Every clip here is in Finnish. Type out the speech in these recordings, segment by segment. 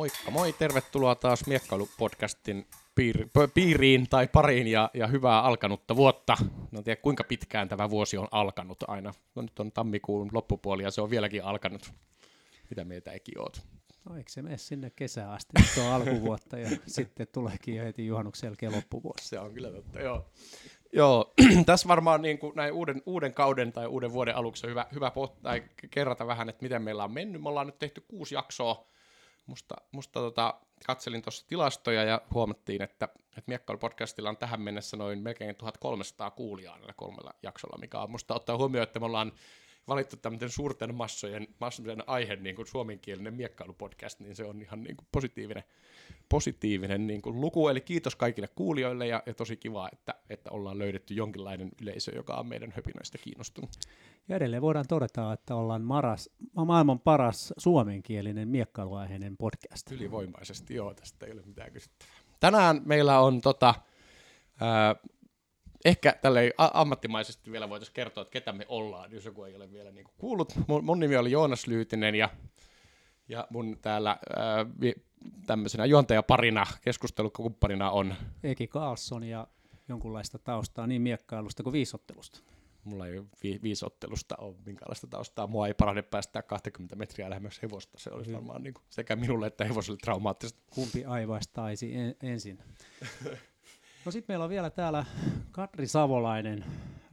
Moikka moi, tervetuloa taas Miekkailu-podcastin piir- piiriin tai pariin ja, ja hyvää alkanutta vuotta. No tiedä kuinka pitkään tämä vuosi on alkanut aina. No nyt on tammikuun loppupuoli ja se on vieläkin alkanut. Mitä mieltä Eki oot? No eikö se mene sinne kesään asti, se on alkuvuotta ja sitten tuleekin jo heti juhannuksen jälkeen loppuvuosi. Se on kyllä totta, joo. Joo, tässä varmaan niin kuin näin uuden, uuden kauden tai uuden vuoden aluksi on hyvä, hyvä pot, tai kerrata vähän, että miten meillä on mennyt. Me ollaan nyt tehty kuusi jaksoa. Musta, musta tota, katselin tuossa tilastoja ja huomattiin, että, että Miekkailu-podcastilla on tähän mennessä noin melkein 1300 kuulijaa näillä kolmella jaksolla, mikä on musta ottaa huomioon, että me ollaan valittu tämmöisen suurten massojen, massojen aihe, niin kuin suomenkielinen miekkailupodcast, niin se on ihan niin kuin positiivinen, positiivinen niin kuin luku. Eli kiitos kaikille kuulijoille ja, ja tosi kiva, että, että ollaan löydetty jonkinlainen yleisö, joka on meidän höpinöistä kiinnostunut. Ja edelleen voidaan todeta, että ollaan maras, maailman paras suomenkielinen miekkailuaiheinen podcast. Ylivoimaisesti, joo, tästä ei ole mitään kysyttävää. Tänään meillä on tota, ää, ehkä tälle ammattimaisesti vielä voitaisiin kertoa, että ketä me ollaan, jos joku ei ole vielä niin kuullut. Mun, mun nimi oli Joonas Lyytinen ja, ja mun täällä ää, tämmöisenä juontajaparina, keskustelukumppanina on... Eki Carlson ja jonkunlaista taustaa niin miekkailusta kuin viisottelusta. Mulla ei vi- viisottelusta ole minkäänlaista taustaa. Mua ei parane päästää 20 metriä lähemmäs hevosta. Se olisi varmaan niin kuin sekä minulle että hevoselle traumaattista. Kumpi aivaistaisi en- ensin? No sitten meillä on vielä täällä Katri Savolainen.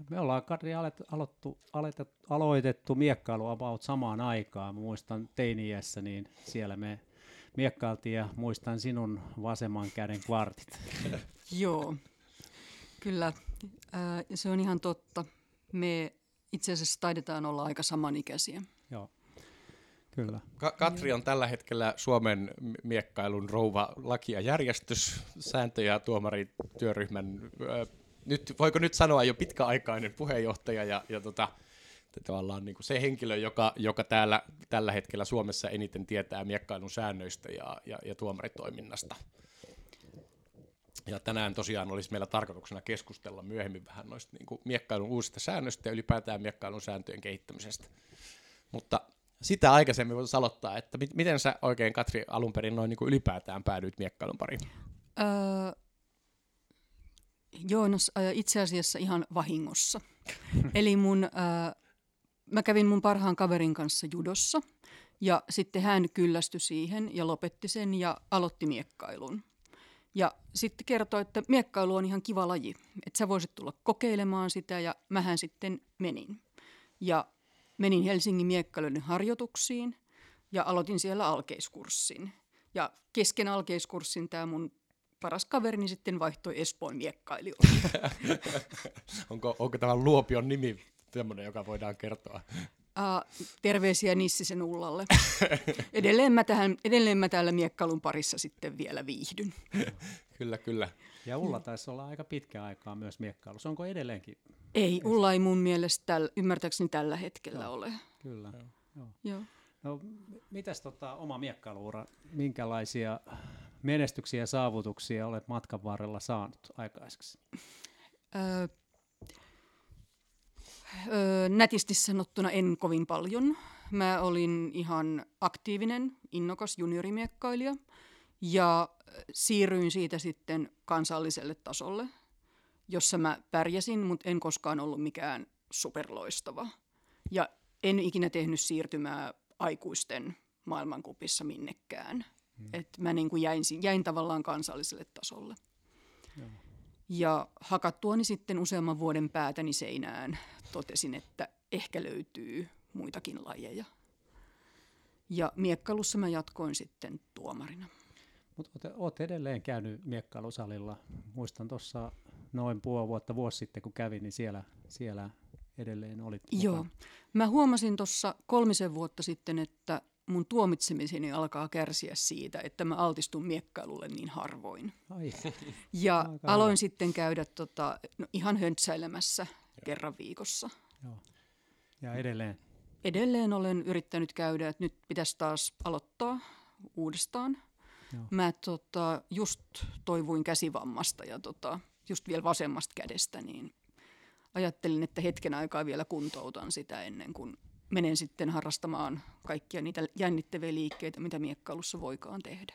Me ollaan Katri alet, aloittu, aletet, aloitettu miekkailu about samaan aikaan. Mä muistan teiniässä, niin siellä me miekkailtiin ja muistan sinun vasemman käden kvartit. Joo, kyllä. Ää, se on ihan totta. Me itse asiassa taidetaan olla aika samanikäisiä. Joo, kyllä. Ka- Katri on tällä hetkellä Suomen miekkailun rouva laki- ja järjestys, sääntö- ja tuomarityöryhmän, nyt, voiko nyt sanoa jo pitkäaikainen puheenjohtaja ja, ja tota, tavallaan niin kuin se henkilö, joka, joka täällä, tällä hetkellä Suomessa eniten tietää miekkailun säännöistä ja, ja, ja tuomaritoiminnasta. Ja tänään tosiaan olisi meillä tarkoituksena keskustella myöhemmin vähän noista niin kuin miekkailun uusista säännöistä ja ylipäätään miekkailun sääntöjen kehittämisestä. Mutta sitä aikaisemmin voitaisiin aloittaa, että mit, miten sä oikein Katri alun perin noin niin kuin ylipäätään päädyit miekkailun pariin? Öö, joo, no, itse asiassa ihan vahingossa. Eli mun, öö, mä kävin mun parhaan kaverin kanssa judossa ja sitten hän kyllästyi siihen ja lopetti sen ja aloitti miekkailun. Ja sitten kertoi, että miekkailu on ihan kiva laji, että sä voisit tulla kokeilemaan sitä ja mähän sitten menin. Ja menin Helsingin miekkailun harjoituksiin ja aloitin siellä alkeiskurssin. Ja kesken alkeiskurssin tämä mun paras kaverini sitten vaihtoi Espoon miekkailijoille. onko, onko tämä Luopion nimi sellainen, joka voidaan kertoa? Uh, terveisiä Nissisen Ullalle. Edelleen mä, tähän, edelleen mä täällä miekkailun parissa sitten vielä viihdyn. kyllä, kyllä. Ja Ulla taisi olla aika pitkä aikaa myös miekkailussa. Onko edelleenkin? Ei, Ulla ei mun mielestä täl, ymmärtääkseni tällä hetkellä Joo. ole. Kyllä. Joo. Joo. Joo. No, mitäs tota, oma miekkailuura, minkälaisia menestyksiä ja saavutuksia olet matkan varrella saanut aikaiseksi? Öö, öö, nätisti sanottuna en kovin paljon. Mä olin ihan aktiivinen, innokas juniorimiekkailija ja siirryin siitä sitten kansalliselle tasolle, jossa mä pärjäsin, mutta en koskaan ollut mikään superloistava. Ja en ikinä tehnyt siirtymää aikuisten maailmankupissa minnekään. Hmm. Et mä niin kuin jäin, jäin tavallaan kansalliselle tasolle. Joo. Ja hakattuani sitten useamman vuoden päätäni seinään totesin, että ehkä löytyy muitakin lajeja. Ja miekkailussa mä jatkoin sitten tuomarina. Mutta olet edelleen käynyt miekkailusalilla. Muistan tuossa noin puoli vuotta, vuosi sitten kun kävin, niin siellä, siellä edelleen olit Joo. mukana. Mä huomasin tuossa kolmisen vuotta sitten, että mun tuomitsemiseni alkaa kärsiä siitä, että mä altistun miekkailulle niin harvoin. Ai, Ja Aika aloin hyvä. sitten käydä tota, no, ihan höntsäilemässä kerran viikossa. joo. Ja edelleen. Edelleen olen yrittänyt käydä, että nyt pitäisi taas aloittaa uudestaan. Joo. Mä tota, just toivuin käsivammasta ja tota, just vielä vasemmasta kädestä, niin ajattelin, että hetken aikaa vielä kuntoutan sitä ennen kuin menen sitten harrastamaan kaikkia niitä jännittäviä liikkeitä, mitä miekkailussa voikaan tehdä.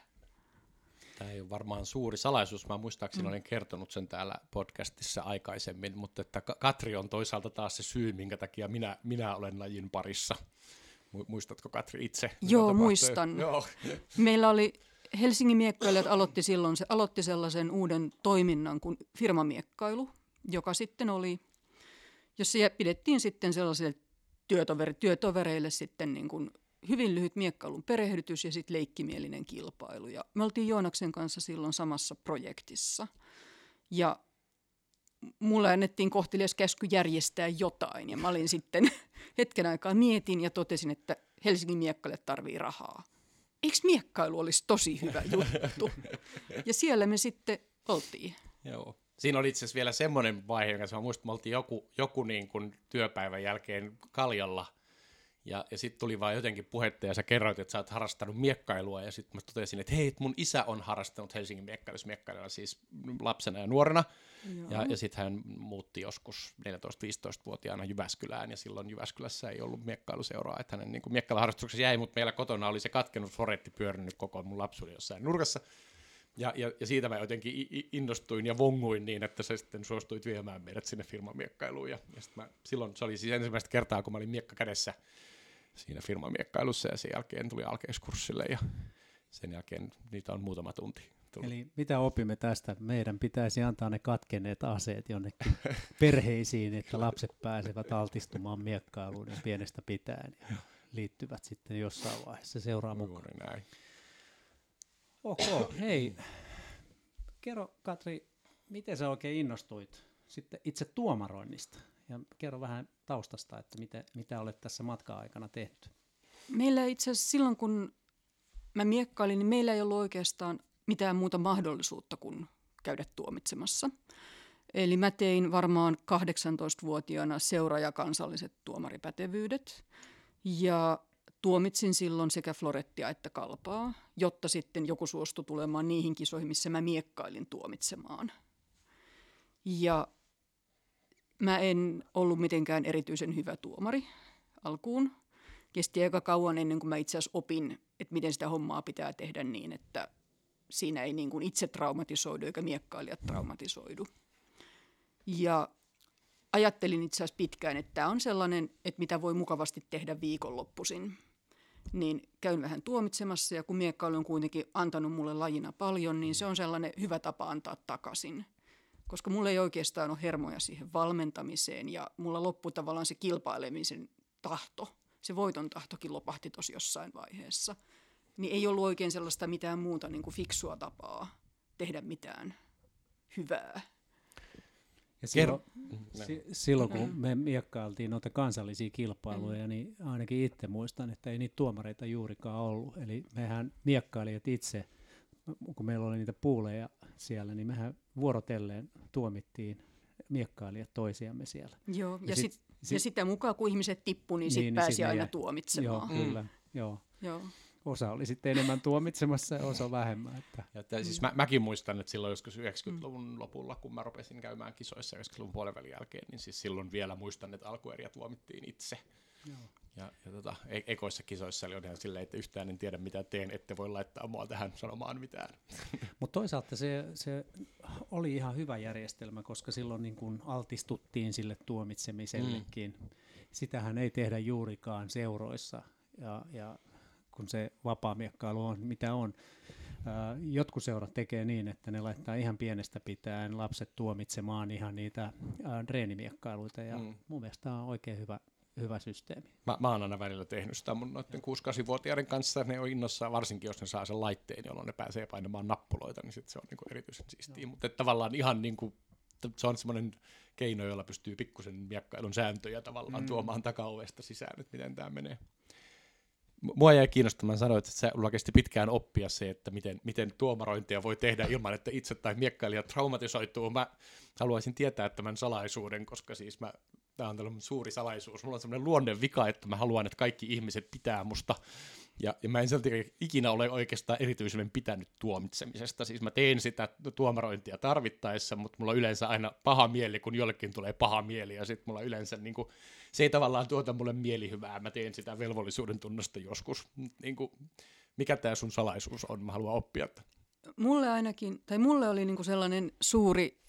Tämä ei ole varmaan suuri salaisuus. Mä muistaakseni mm. olen kertonut sen täällä podcastissa aikaisemmin, mutta että Katri on toisaalta taas se syy, minkä takia minä, minä olen lajin parissa. Muistatko Katri itse? Joo, muistan. Joo. Meillä oli Helsingin miekkailijat aloitti silloin, se aloitti sellaisen uuden toiminnan kuin firmamiekkailu, joka sitten oli, jossa pidettiin sitten sellaisille työtoveri, työtovereille sitten niin kuin hyvin lyhyt miekkailun perehdytys ja sitten leikkimielinen kilpailu. Ja me oltiin Joonaksen kanssa silloin samassa projektissa. Ja mulle annettiin kohtelias käsky järjestää jotain. Ja mä olin sitten hetken aikaa mietin ja totesin, että Helsingin miekkaille tarvii rahaa. Eikö miekkailu olisi tosi hyvä juttu? Ja siellä me sitten oltiin. Joo. Siinä oli itse asiassa vielä semmoinen vaihe, jonka mä muistan, me oltiin joku, joku niin kuin työpäivän jälkeen Kaljalla – ja, ja sitten tuli vaan jotenkin puhetta ja sä kerroit, että sä oot harrastanut miekkailua ja sitten mä totesin, että hei, mun isä on harrastanut Helsingin miekkailussa miekkailua siis lapsena ja nuorena. Joo. Ja, ja sitten hän muutti joskus 14-15-vuotiaana Jyväskylään ja silloin Jyväskylässä ei ollut miekkailuseuraa, että hänen niin miekkailuharrastuksessa jäi, mutta meillä kotona oli se katkenut foretti pyörinyt koko mun lapsuuden jossain nurkassa. Ja, ja, ja siitä mä jotenkin innostuin ja vonguin niin, että se sitten suostuit viemään meidät sinne firman miekkailuun. Ja, ja mä, silloin se oli siis ensimmäistä kertaa, kun mä olin miekka kädessä siinä firmamiekkailussa ja sen jälkeen tuli alkeiskurssille ja sen jälkeen niitä on muutama tunti. Tullut. Eli mitä opimme tästä? Meidän pitäisi antaa ne katkenneet aseet jonnekin perheisiin, että lapset pääsevät altistumaan miekkailuun ja pienestä pitäen ja liittyvät sitten jossain vaiheessa seuraa mukaan. näin. Ok, hei. Kerro Katri, miten sä oikein innostuit sitten itse tuomaroinnista? Ja kerro vähän taustasta, että mitä, mitä olet tässä matka-aikana tehnyt. Meillä itse asiassa silloin, kun mä miekkailin, niin meillä ei ollut oikeastaan mitään muuta mahdollisuutta kuin käydä tuomitsemassa. Eli mä tein varmaan 18-vuotiaana seura- ja kansalliset tuomaripätevyydet. Ja tuomitsin silloin sekä Florettia että Kalpaa, jotta sitten joku suostui tulemaan niihin kisoihin, missä mä miekkailin tuomitsemaan. Ja Mä en ollut mitenkään erityisen hyvä tuomari alkuun. Kesti aika kauan ennen kuin mä itse asiassa opin, että miten sitä hommaa pitää tehdä niin, että siinä ei niin kuin itse traumatisoidu eikä miekkailijat traumatisoidu. Ja ajattelin itse asiassa pitkään, että tämä on sellainen, että mitä voi mukavasti tehdä viikonloppuisin. Niin käyn vähän tuomitsemassa ja kun miekkailu on kuitenkin antanut mulle lajina paljon, niin se on sellainen hyvä tapa antaa takaisin koska mulla ei oikeastaan ole hermoja siihen valmentamiseen ja mulla loppu tavallaan se kilpailemisen tahto, se voiton tahtokin lopahti tuossa jossain vaiheessa. Niin ei ollut oikein sellaista mitään muuta niin kuin fiksua tapaa tehdä mitään hyvää. Ja silloin, si- silloin kun me miekkailtiin noita kansallisia kilpailuja, mm. niin ainakin itse muistan, että ei niitä tuomareita juurikaan ollut. Eli mehän miekkailijat itse, kun meillä oli niitä puuleja siellä, niin mehän vuorotelleen tuomittiin miekkailijat toisiamme siellä. Joo, ja, ja, sit, sit, ja sitten mukaan kun ihmiset tippu, niin, niin sitten niin pääsi aina jäi. tuomitsemaan. Joo, mm. kyllä, joo. joo. Osa oli sitten enemmän tuomitsemassa ja osa vähemmän. Että. Ja että, siis mä, mäkin muistan, että silloin joskus 90-luvun mm. lopulla, kun mä rupesin käymään kisoissa 90-luvun puolen jälkeen, niin siis silloin vielä muistan, että alkueriä tuomittiin itse. Joo. Ja, ja tota, e- ekoissa kisoissa oli ihan silleen, että yhtään en tiedä mitä teen, ette voi laittaa mua tähän sanomaan mitään. Mutta toisaalta se, se oli ihan hyvä järjestelmä, koska silloin niin kun altistuttiin sille tuomitsemisellekin. Mm. Sitähän ei tehdä juurikaan seuroissa, ja, ja kun se vapaamiekkailu on mitä on. jotkut seurat tekee niin, että ne laittaa ihan pienestä pitäen lapset tuomitsemaan ihan niitä ää, treenimiekkailuita, ja mm. mun mielestä tämä on oikein hyvä, hyvä systeemi. Mä, mä oon aina välillä tehnyt sitä mun noiden 6-8-vuotiaiden kanssa, ne on innossa, varsinkin jos ne saa sen laitteen, jolloin ne pääsee painamaan nappuloita, niin sit se on niinku erityisen siistiä. Mutta tavallaan ihan niinku, se on semmoinen keino, jolla pystyy pikkusen miekkailun sääntöjä tavallaan mm. tuomaan takaovesta sisään, että miten tämä menee. Mua jäi kiinnostamaan sanoa, että se kesti pitkään oppia se, että miten, miten tuomarointia voi tehdä ilman, että itse tai miekkailija traumatisoituu. Mä haluaisin tietää tämän salaisuuden, koska siis mä tämä on tällainen suuri salaisuus. Mulla on sellainen luonnevika, että mä haluan, että kaikki ihmiset pitää musta Ja, ja mä en silti ikinä ole oikeastaan erityisen pitänyt tuomitsemisesta. Siis mä teen sitä tuomarointia tarvittaessa, mutta mulla on yleensä aina paha mieli, kun jollekin tulee paha mieli. Ja sitten mulla yleensä niin kuin, se ei tavallaan tuota mulle mielihyvää. Mä teen sitä velvollisuuden tunnosta joskus. Niin kuin, mikä tämä sun salaisuus on? Mä haluan oppia. Mulle ainakin, tai mulle oli niin kuin sellainen suuri,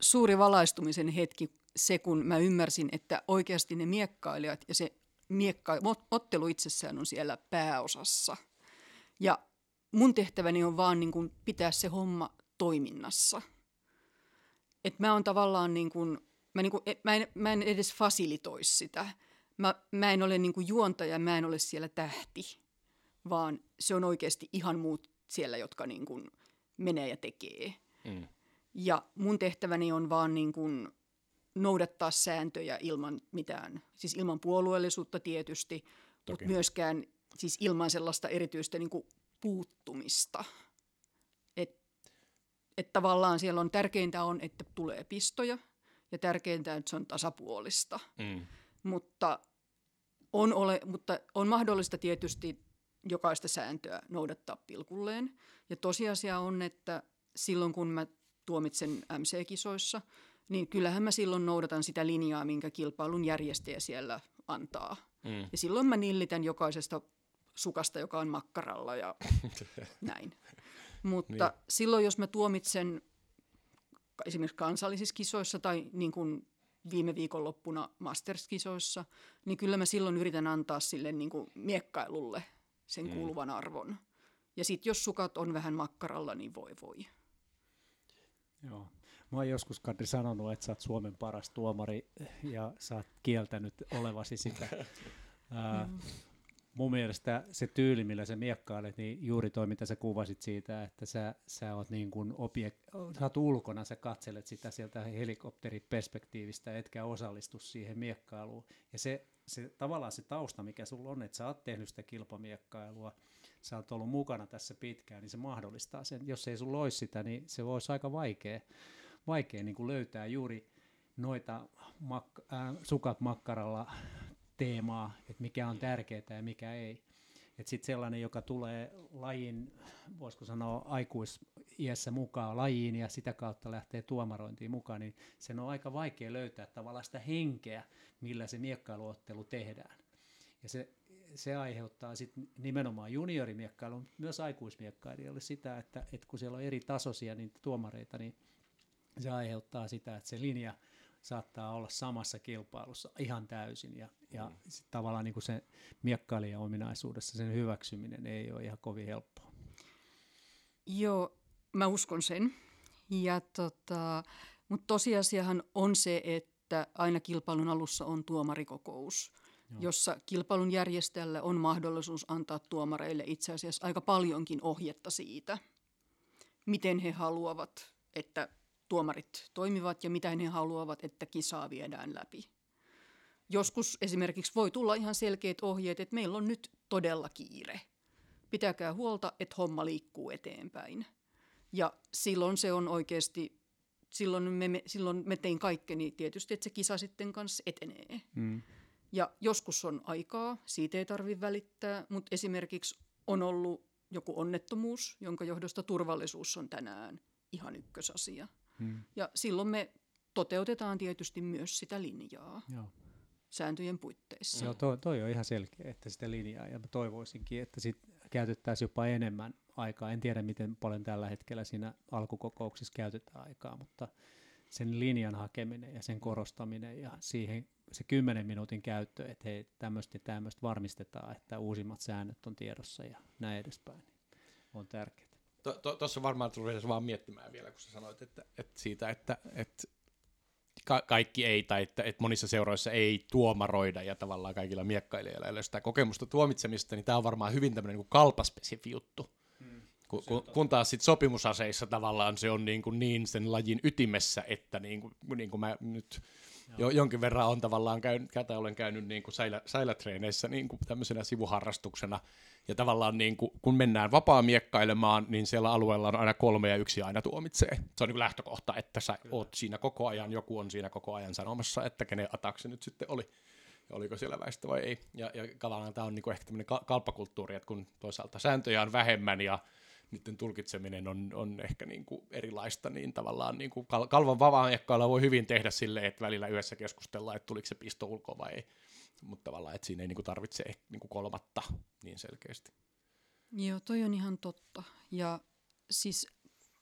suuri valaistumisen hetki se, kun mä ymmärsin, että oikeasti ne miekkailijat ja se miekka, ottelu itsessään on siellä pääosassa. Ja mun tehtäväni on vaan niin kuin pitää se homma toiminnassa. Et mä on tavallaan niin kuin, mä, niin kuin, mä, en, mä en edes fasilitoi sitä. Mä, mä en ole niin kuin juontaja, mä en ole siellä tähti, vaan se on oikeasti ihan muut siellä, jotka niin kuin menee ja tekee. Mm. Ja mun tehtäväni on vaan niin kuin noudattaa sääntöjä ilman mitään, siis ilman puolueellisuutta tietysti, mutta myöskään siis ilman sellaista erityistä niin kuin puuttumista. Et, et tavallaan siellä on tärkeintä on, että tulee pistoja ja tärkeintä, että se on tasapuolista. Mm. Mutta, on ole, mutta on mahdollista tietysti jokaista sääntöä noudattaa pilkulleen. Ja tosiasia on, että silloin kun mä tuomitsen MC-kisoissa – niin kyllähän mä silloin noudatan sitä linjaa, minkä kilpailun järjestäjä siellä antaa. Mm. Ja silloin mä nillitän jokaisesta sukasta, joka on makkaralla ja näin. Mutta niin. silloin, jos mä tuomitsen esimerkiksi kansallisissa kisoissa tai niin kuin viime viikonloppuna Masters-kisoissa, niin kyllä mä silloin yritän antaa sille niin kuin miekkailulle sen mm. kuuluvan arvon. Ja sitten jos sukat on vähän makkaralla, niin voi voi. Joo. Mä oon joskus, Kadri, sanonut, että sä oot Suomen paras tuomari ja sä oot kieltänyt olevasi sitä. Ää, mun mielestä se tyyli, millä sä miekkailet, niin juuri toi, mitä sä kuvasit siitä, että sä, sä, oot, niin kuin objek- sä oot ulkona, sä katselet sitä sieltä helikopteriperspektiivistä, etkä osallistu siihen miekkailuun. Ja se, se tavallaan se tausta, mikä sulla on, että sä oot tehnyt sitä kilpamiekkailua, sä oot ollut mukana tässä pitkään, niin se mahdollistaa sen. Jos ei sulla olisi sitä, niin se voisi aika vaikea vaikea niin kuin löytää juuri noita mak- äh, sukat makkaralla teemaa, että mikä on tärkeää ja mikä ei. Että sitten sellainen, joka tulee lajin, voisiko sanoa aikuisiässä mukaan lajiin ja sitä kautta lähtee tuomarointiin mukaan, niin sen on aika vaikea löytää tavallaan sitä henkeä, millä se miekkailuottelu tehdään. Ja se, se aiheuttaa sitten nimenomaan juniorimiekkailun, myös aikuismiekkailijoille sitä, että, että kun siellä on eri tasoisia niin tuomareita, niin se aiheuttaa sitä, että se linja saattaa olla samassa kilpailussa ihan täysin ja, ja mm. sit tavallaan niin kuin se miekkailijan ominaisuudessa sen hyväksyminen ei ole ihan kovin helppoa. Joo, mä uskon sen. Ja tota, mutta tosiasiahan on se, että aina kilpailun alussa on tuomarikokous, Joo. jossa kilpailun järjestäjälle on mahdollisuus antaa tuomareille itse asiassa aika paljonkin ohjetta siitä, miten he haluavat, että tuomarit toimivat ja mitä he haluavat, että kisaa viedään läpi. Joskus esimerkiksi voi tulla ihan selkeät ohjeet, että meillä on nyt todella kiire. Pitäkää huolta, että homma liikkuu eteenpäin. Ja silloin se on oikeasti, silloin me, silloin me tein kaikkeni tietysti, että se kisa sitten kanssa etenee. Mm. Ja joskus on aikaa, siitä ei tarvitse välittää, mutta esimerkiksi on ollut joku onnettomuus, jonka johdosta turvallisuus on tänään ihan ykkösasia. Hmm. Ja silloin me toteutetaan tietysti myös sitä linjaa Joo. sääntöjen puitteissa. Joo, toi, toi on ihan selkeä, että sitä linjaa, ja mä toivoisinkin, että sit käytettäisiin jopa enemmän aikaa. En tiedä, miten paljon tällä hetkellä siinä alkukokouksessa käytetään aikaa, mutta sen linjan hakeminen ja sen korostaminen ja siihen se kymmenen minuutin käyttö, että hei, tämmöistä ja tämmöistä varmistetaan, että uusimmat säännöt on tiedossa ja näin edespäin, niin on tärkeää. Tuossa varmaan tuli vaan miettimään vielä, kun sä sanoit, että, että siitä, että, että ka- kaikki ei, tai että, että monissa seuroissa ei tuomaroida, ja tavallaan kaikilla miekkailijoilla ei ole sitä kokemusta tuomitsemista, niin tämä on varmaan hyvin tämmöinen niin kalpaspesifi juttu. Hmm. Kun, kun, kun taas sit sopimusaseissa tavallaan se on niin, kuin niin sen lajin ytimessä, että niin kuin, niin kuin mä nyt jo, jonkin verran on tavallaan käynyt, käytä olen käynyt niin kuin säilä, säilätreeneissä niin kuin tämmöisenä sivuharrastuksena, ja tavallaan niin kuin, kun mennään vapaa-miekkailemaan, niin siellä alueella on aina kolme ja yksi aina tuomitsee. Se on niin kuin lähtökohta, että sä Kyllä. oot siinä koko ajan, joku on siinä koko ajan sanomassa, että kenen atak se nyt sitten oli. ja oliko siellä väistä vai ei. Ja, ja tavallaan tämä on niinku ehkä tämmöinen kalppakulttuuri, että kun toisaalta sääntöjä on vähemmän ja niiden tulkitseminen on, on ehkä niin kuin erilaista, niin tavallaan niin kuin kalvon vavaanjakkailla voi hyvin tehdä silleen, että välillä yhdessä keskustellaan, että tuliko se pisto ulkoa vai ei. Mutta tavallaan, että siinä ei niin kuin tarvitse niin kuin kolmatta niin selkeästi. Joo, toi on ihan totta. Ja siis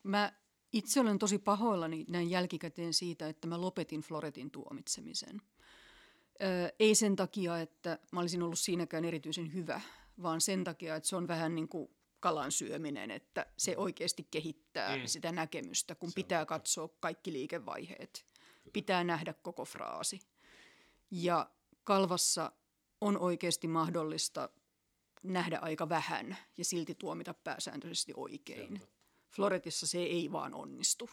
mä itse olen tosi pahoillani näin jälkikäteen siitä, että mä lopetin Floretin tuomitsemisen. Öö, ei sen takia, että mä olisin ollut siinäkään erityisen hyvä, vaan sen takia, että se on vähän niin kuin kalan syöminen, että se oikeasti kehittää mm. sitä näkemystä, kun se pitää on. katsoa kaikki liikevaiheet. Pitää nähdä koko fraasi. Ja kalvassa on oikeasti mahdollista nähdä aika vähän ja silti tuomita pääsääntöisesti oikein. Floretissa se ei vaan onnistu.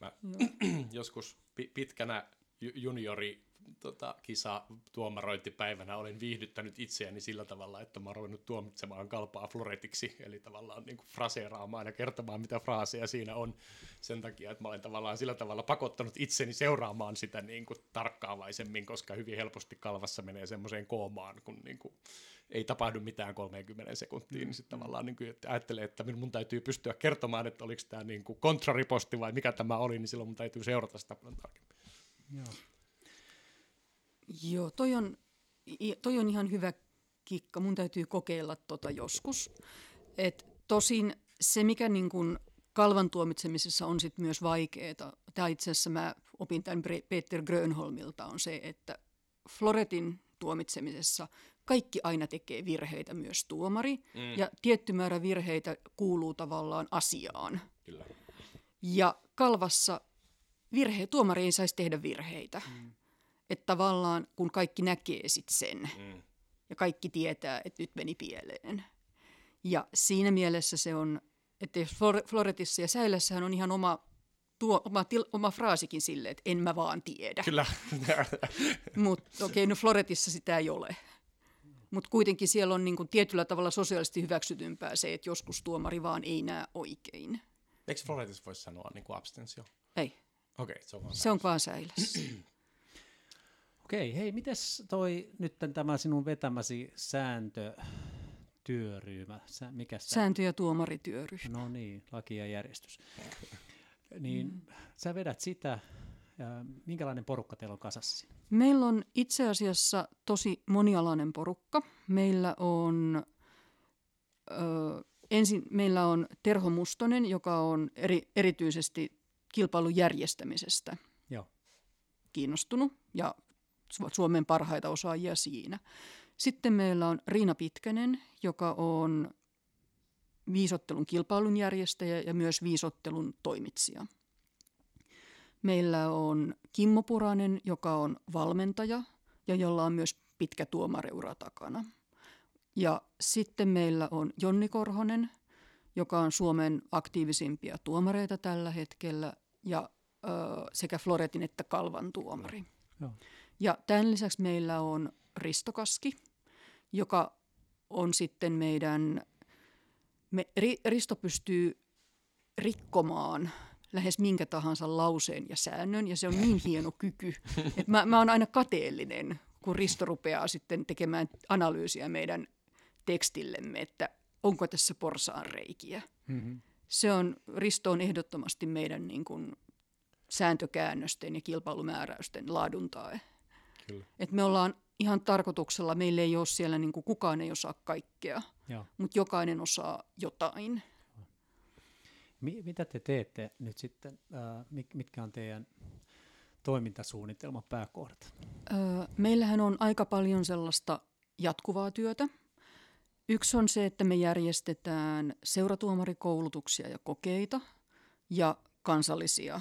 Mä joskus pitkänä juniori tota, kisa tuomarointipäivänä olen viihdyttänyt itseäni sillä tavalla, että mä ruvennut tuomitsemaan kalpaa floretiksi, eli tavallaan niin kuin fraseeraamaan ja kertomaan, mitä fraaseja siinä on sen takia, että mä olen tavallaan sillä tavalla pakottanut itseni seuraamaan sitä niin kuin tarkkaavaisemmin, koska hyvin helposti kalvassa menee semmoiseen koomaan, kun niin kuin ei tapahdu mitään 30 sekuntiin, niin sitten tavallaan niin kuin, että ajattelee, että mun täytyy pystyä kertomaan, että oliko tämä niin kuin kontrariposti vai mikä tämä oli, niin silloin mun täytyy seurata sitä paljon tarkemmin. Joo. Joo, toi on, toi on ihan hyvä kikka. Mun täytyy kokeilla tota joskus. Et tosin se, mikä niin kun kalvan tuomitsemisessa on sit myös vaikeaa, tämä itse asiassa mä opin tämän Peter Grönholmilta, on se, että Floretin tuomitsemisessa kaikki aina tekee virheitä, myös tuomari. Mm. Ja tietty määrä virheitä kuuluu tavallaan asiaan. Kyllä. Ja kalvassa virhe, tuomari ei saisi tehdä virheitä. Mm. Että tavallaan kun kaikki näkee sit sen mm. ja kaikki tietää, että nyt meni pieleen. Ja siinä mielessä se on, että Floretissa ja Säilässähän on ihan oma, tuo, oma, til, oma fraasikin sille, että en mä vaan tiedä. Kyllä. Mutta okei, okay, no Floretissa sitä ei ole. Mutta kuitenkin siellä on niinku tietyllä tavalla sosiaalisesti hyväksytympää se, että joskus tuomari vaan ei näe oikein. Eikö Floretissa voisi sanoa niinku abstensio? Ei. Okei, okay, se on vaan Se on vaan säilässä. Okei, hei, mites toi nyt tämä sinun vetämäsi sääntö, työryhmä, Sä, mikä sitä? Sääntö- ja tuomarityöryhmä. No niin, laki ja järjestys. Niin mm. sä vedät sitä, ja minkälainen porukka teillä on kasassa? Meillä on itse asiassa tosi monialainen porukka. Meillä on, ö, ensin meillä on Terho Mustonen, joka on eri, erityisesti kilpailun järjestämisestä Joo. kiinnostunut ja Suomen parhaita osaajia siinä. Sitten meillä on Riina Pitkänen, joka on viisottelun kilpailun järjestäjä ja myös viisottelun toimitsija. Meillä on Kimmo Puranen, joka on valmentaja ja jolla on myös pitkä tuomareura takana. Ja sitten meillä on Jonni Korhonen, joka on Suomen aktiivisimpia tuomareita tällä hetkellä ja ö, sekä Floretin että Kalvan tuomari. Joo. Ja tämän lisäksi meillä on Risto Kaski, joka on sitten meidän, me, Risto pystyy rikkomaan lähes minkä tahansa lauseen ja säännön, ja se on niin hieno kyky, että mä, mä oon aina kateellinen, kun Risto rupeaa sitten tekemään analyysiä meidän tekstillemme, että onko tässä porsaan reikiä. Mm-hmm. Se on, Risto on ehdottomasti meidän niin kuin, sääntökäännösten ja kilpailumääräysten laadun tae. Kyllä. Et me ollaan ihan tarkoituksella, meillä ei ole siellä, niin kuin kukaan ei osaa kaikkea, mutta jokainen osaa jotain. Mitä te teette nyt sitten, mitkä on teidän toimintasuunnitelman pääkohdat? Meillähän on aika paljon sellaista jatkuvaa työtä. Yksi on se, että me järjestetään seuratuomarikoulutuksia ja kokeita ja kansallisia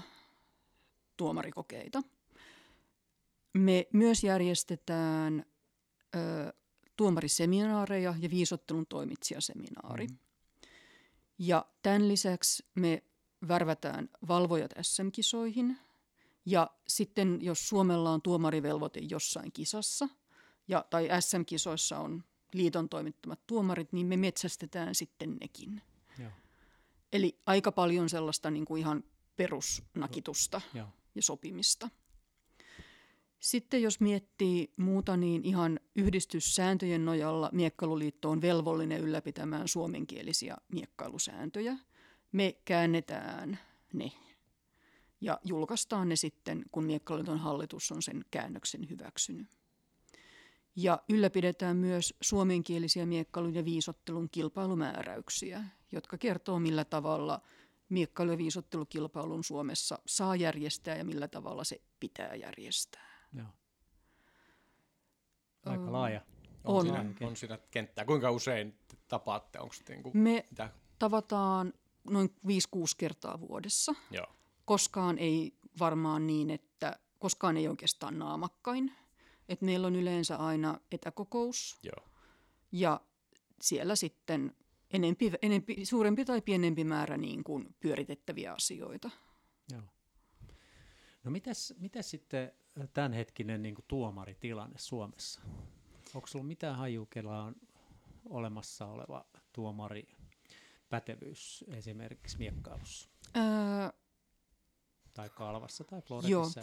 tuomarikokeita – me myös järjestetään ö, tuomariseminaareja ja viisottelun toimitsijaseminaari. Mm. Ja tämän lisäksi me värvätään valvojat SM-kisoihin. Ja sitten jos Suomella on tuomarivelvoite jossain kisassa ja, tai SM-kisoissa on liiton toimittamat tuomarit, niin me metsästetään sitten nekin. Joo. Eli aika paljon sellaista niin kuin ihan perusnakitusta Joo. ja sopimista. Sitten jos miettii muuta, niin ihan yhdistyssääntöjen nojalla Miekkailuliitto on velvollinen ylläpitämään suomenkielisiä miekkailusääntöjä. Me käännetään ne ja julkaistaan ne sitten, kun Miekkailuliiton hallitus on sen käännöksen hyväksynyt. Ja ylläpidetään myös suomenkielisiä miekkailun ja viisottelun kilpailumääräyksiä, jotka kertoo millä tavalla miekkailu- ja viisottelukilpailun Suomessa saa järjestää ja millä tavalla se pitää järjestää. Joo. Aika Öö, laaja. On, On. siinä, on siinä kenttää. Kuinka usein te tapaatte? Onko niinku, Me mitä? tavataan noin 5-6 kertaa vuodessa. Joo. Koskaan ei varmaan niin, että koskaan ei oikeastaan naamakkain. Et meillä on yleensä aina etäkokous Joo. ja siellä sitten enempi, enempi, suurempi tai pienempi määrä niin kuin pyöritettäviä asioita. Joo. No mitäs, mitäs sitten tämänhetkinen niin tuomaritilanne Suomessa? Onko sulla mitään haju, kellä on olemassa oleva tuomari pätevyys esimerkiksi miekkailussa Öö, tai kalvassa tai Joo. floretissa?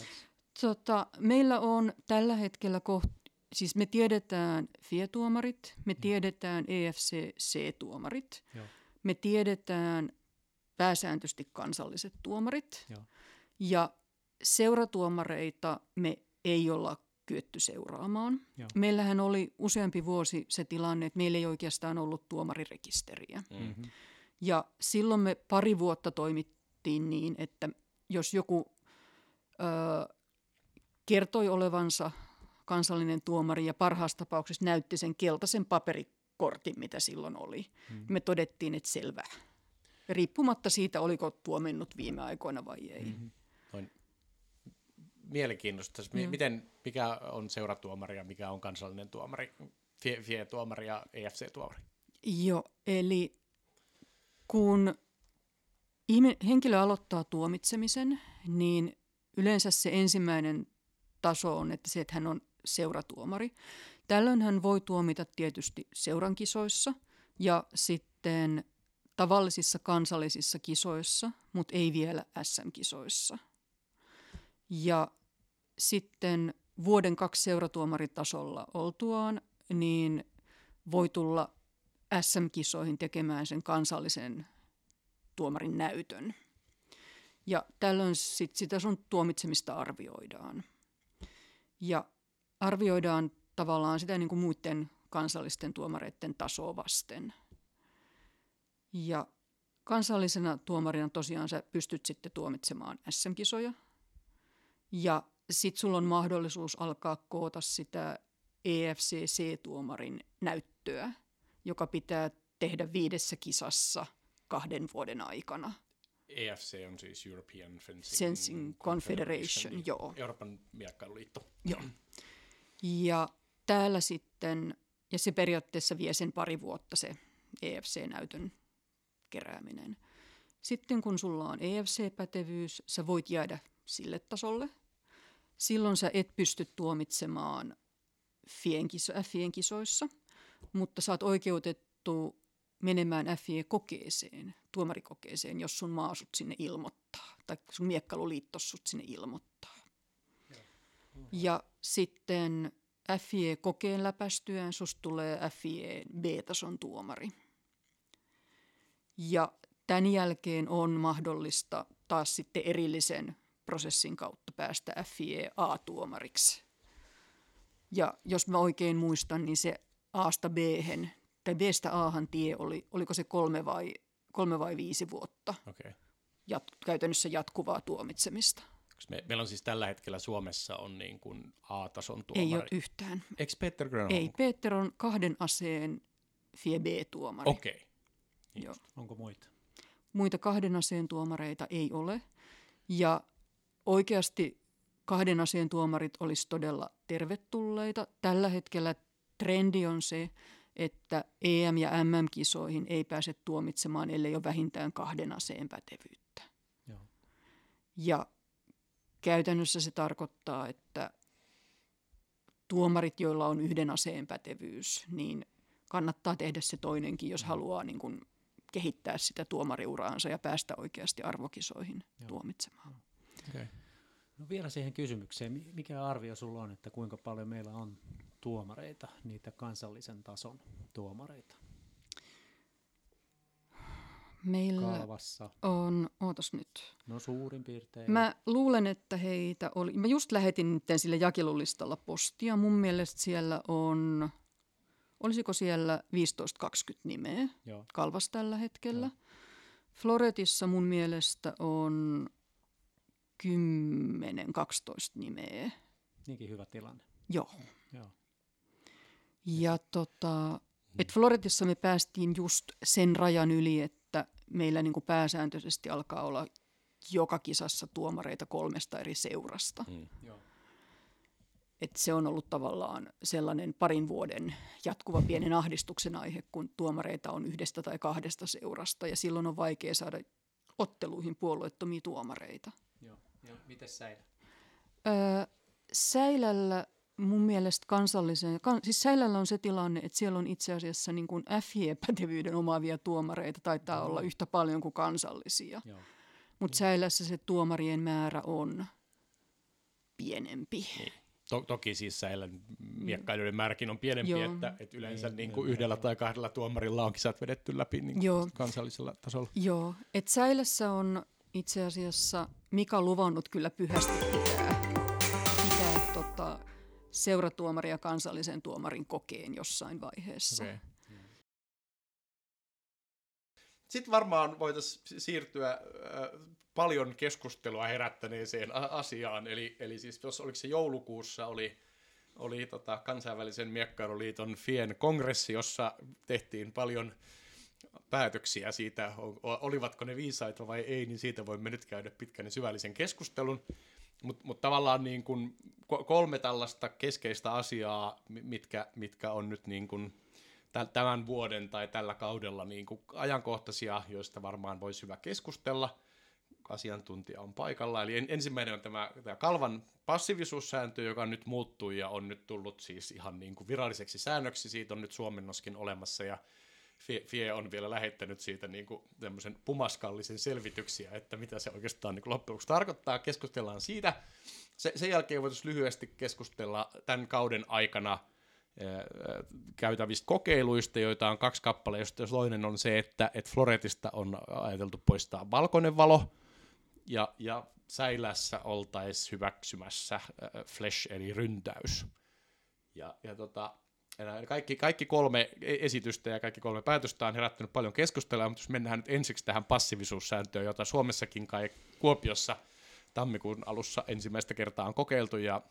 Tota, meillä on tällä hetkellä koht, siis me tiedetään FIE-tuomarit, me tiedetään E EFC-C-tuomarit, Joo. me tiedetään pääsääntöisesti kansalliset tuomarit Joo. ja seuratuomareita me ei olla kyetty seuraamaan. Joo. Meillähän oli useampi vuosi se tilanne, että meillä ei oikeastaan ollut tuomarirekisteriä. Mm-hmm. Ja silloin me pari vuotta toimittiin niin, että jos joku ö, kertoi olevansa kansallinen tuomari ja parhaassa tapauksessa näytti sen keltaisen paperikortin, mitä silloin oli, mm. me todettiin, että selvä. Riippumatta siitä, oliko tuomennut viime aikoina vai ei. Mm. Noin mielenkiintoista. Mi- Miten, mikä on seuratuomari ja mikä on kansallinen tuomari? Fie- FIE-tuomari ja EFC-tuomari. Joo, eli kun henkilö aloittaa tuomitsemisen, niin yleensä se ensimmäinen taso on, että se, että hän on seuratuomari. Tällöin hän voi tuomita tietysti seurankisoissa ja sitten tavallisissa kansallisissa kisoissa, mutta ei vielä SM-kisoissa. Ja sitten vuoden kaksi seuratuomaritasolla oltuaan, niin voi tulla SM-kisoihin tekemään sen kansallisen tuomarin näytön. Ja tällöin sit sitä sun tuomitsemista arvioidaan. Ja arvioidaan tavallaan sitä niin kuin muiden kansallisten tuomareiden tasoa vasten. Ja kansallisena tuomarina tosiaan sä pystyt sitten tuomitsemaan SM-kisoja. Ja sitten sulla on mahdollisuus alkaa koota sitä EFCC-tuomarin näyttöä, joka pitää tehdä viidessä kisassa kahden vuoden aikana. EFC on siis European Fencing, Fencing Confederation, niin joo. Euroopan miekkailuliitto. Joo. Ja täällä sitten, ja se periaatteessa vie sen pari vuotta se EFC-näytön kerääminen. Sitten kun sulla on EFC-pätevyys, sä voit jäädä sille tasolle. Silloin sä et pysty tuomitsemaan FIEn, kiso, FIEn kisoissa, mutta sä oot oikeutettu menemään FIE-kokeeseen, tuomarikokeeseen, jos sun maa sut sinne ilmoittaa, tai sun miekkailuliitto sut sinne ilmoittaa. Ja sitten FIE-kokeen läpästyään susta tulee FIE B-tason tuomari. Ja tämän jälkeen on mahdollista taas sitten erillisen prosessin kautta päästä FIE A-tuomariksi. Ja jos mä oikein muistan, niin se Aasta b tai Bstä Ahan tie oli, oliko se kolme vai, kolme vai viisi vuotta Okei. Okay. jat, käytännössä jatkuvaa tuomitsemista. Me, meillä on siis tällä hetkellä Suomessa on niin kuin A-tason Ei tuomari. ole yhtään. Eikö Peter Grönholm? Ei, Peter on kahden aseen FIE B-tuomari. Okei. Okay. Onko muita? Muita kahden aseen tuomareita ei ole. Ja oikeasti kahden aseen tuomarit olisi todella tervetulleita. Tällä hetkellä trendi on se, että EM- ja MM-kisoihin ei pääse tuomitsemaan, ellei ole vähintään kahden aseen pätevyyttä. Joo. Ja käytännössä se tarkoittaa, että tuomarit, joilla on yhden aseen pätevyys, niin kannattaa tehdä se toinenkin, jos haluaa niin kuin kehittää sitä tuomariuraansa ja päästä oikeasti arvokisoihin Joo. tuomitsemaan. Okay. No vielä siihen kysymykseen, mi- mikä arvio sulla on, että kuinka paljon meillä on tuomareita, niitä kansallisen tason tuomareita? Meillä Kalvassa, on, ootas nyt. no suurin piirtein. Mä luulen, että heitä oli, mä just lähetin nyt sille jakelulistalla postia. Mun mielestä siellä on, olisiko siellä 15-20 nimeä Joo. Kalvas tällä hetkellä. Joo. Floretissa mun mielestä on 10-12 nimeä. Niinkin hyvä tilanne. Joo. Joo. Ja tota, et Floretissa me päästiin just sen rajan yli, että meillä niinku pääsääntöisesti alkaa olla joka kisassa tuomareita kolmesta eri seurasta. Mm. Joo. Et se on ollut tavallaan sellainen parin vuoden jatkuva pienen ahdistuksen aihe, kun tuomareita on yhdestä tai kahdesta seurasta ja silloin on vaikea saada otteluihin puolueettomia tuomareita. Miten säilä? Öö, Säilällä mun mielestä kansallisen, kan, siis Säilällä on se tilanne, että siellä on itse asiassa niin kuin FJ-pätevyyden omaavia tuomareita, taitaa Joo. olla yhtä paljon kuin kansallisia. Joo. Mutta Säilässä se tuomarien määrä on pienempi. To- toki siis säilän miekkailijoiden määräkin on pienempi, Joo. että, että yleensä Niin, niin, kuin yhdellä tai kahdella tuomarilla on kisat vedetty läpi niin kuin Joo. kansallisella tasolla. Joo, että Säilässä on itse asiassa Mika luvannut kyllä pyhästi pitää, pitää tota, seuratuomari ja kansallisen tuomarin kokeen jossain vaiheessa. Okay. Sitten varmaan voitaisiin siirtyä paljon keskustelua herättäneeseen asiaan, eli, eli siis jos oliko se joulukuussa oli, oli tota kansainvälisen miekkailuliiton FIEN kongressi, jossa tehtiin paljon päätöksiä siitä, olivatko ne viisaita vai ei, niin siitä voimme nyt käydä pitkän ja syvällisen keskustelun. Mutta mut tavallaan niin kun ko- kolme tällaista keskeistä asiaa, mi- mitkä, mitkä on nyt niin kun tä- tämän vuoden tai tällä kaudella niin kuin ajankohtaisia, joista varmaan voisi hyvä keskustella. Asiantuntija on paikalla. Eli en, ensimmäinen on tämä, tämä Kalvan passiivisuussääntö, joka nyt muuttui ja on nyt tullut siis ihan niin kuin viralliseksi säännöksi. Siitä on nyt suomennoskin olemassa ja Fie, Fie on vielä lähettänyt siitä niin kuin pumaskallisen selvityksiä, että mitä se oikeastaan niin kuin loppujen lopuksi tarkoittaa. Keskustellaan siitä. Se, sen jälkeen voitaisiin lyhyesti keskustella tämän kauden aikana – käytävistä kokeiluista, joita on kaksi kappaletta, josta toinen on se, että, että Floretista on ajateltu poistaa valkoinen valo, ja, ja Säilässä oltaisiin hyväksymässä äh, flash eli ryntäys. Ja, ja tota, kaikki, kaikki kolme esitystä ja kaikki kolme päätöstä on herättänyt paljon keskustelua, mutta jos mennään nyt ensiksi tähän passiivisuussääntöön, jota Suomessakin kai Kuopiossa tammikuun alussa ensimmäistä kertaa on kokeiltu, ja,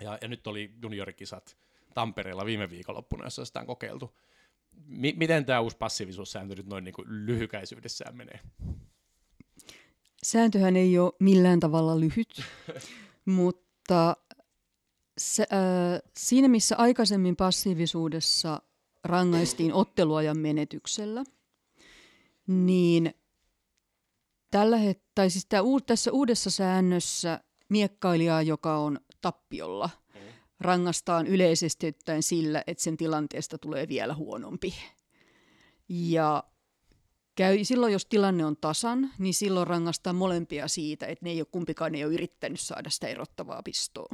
ja, ja nyt oli juniorikisat Tampereella viime viikonloppuna, jossa sitä on kokeiltu. M- miten tämä uusi passiivisuussääntö nyt noin niin kuin lyhykäisyydessään menee? Sääntöhän ei ole millään tavalla lyhyt, mutta se, äh, siinä missä aikaisemmin passiivisuudessa rangaistiin otteluajan menetyksellä, niin tällä het- tai siis tää uu- tässä uudessa säännössä miekkailijaa, joka on tappiolla, rangaistaan yleisesti ottaen sillä, että sen tilanteesta tulee vielä huonompi. Ja käy, silloin jos tilanne on tasan, niin silloin rangaistaan molempia siitä, että ne ei ole, kumpikaan ei ole yrittänyt saada sitä erottavaa pistoa.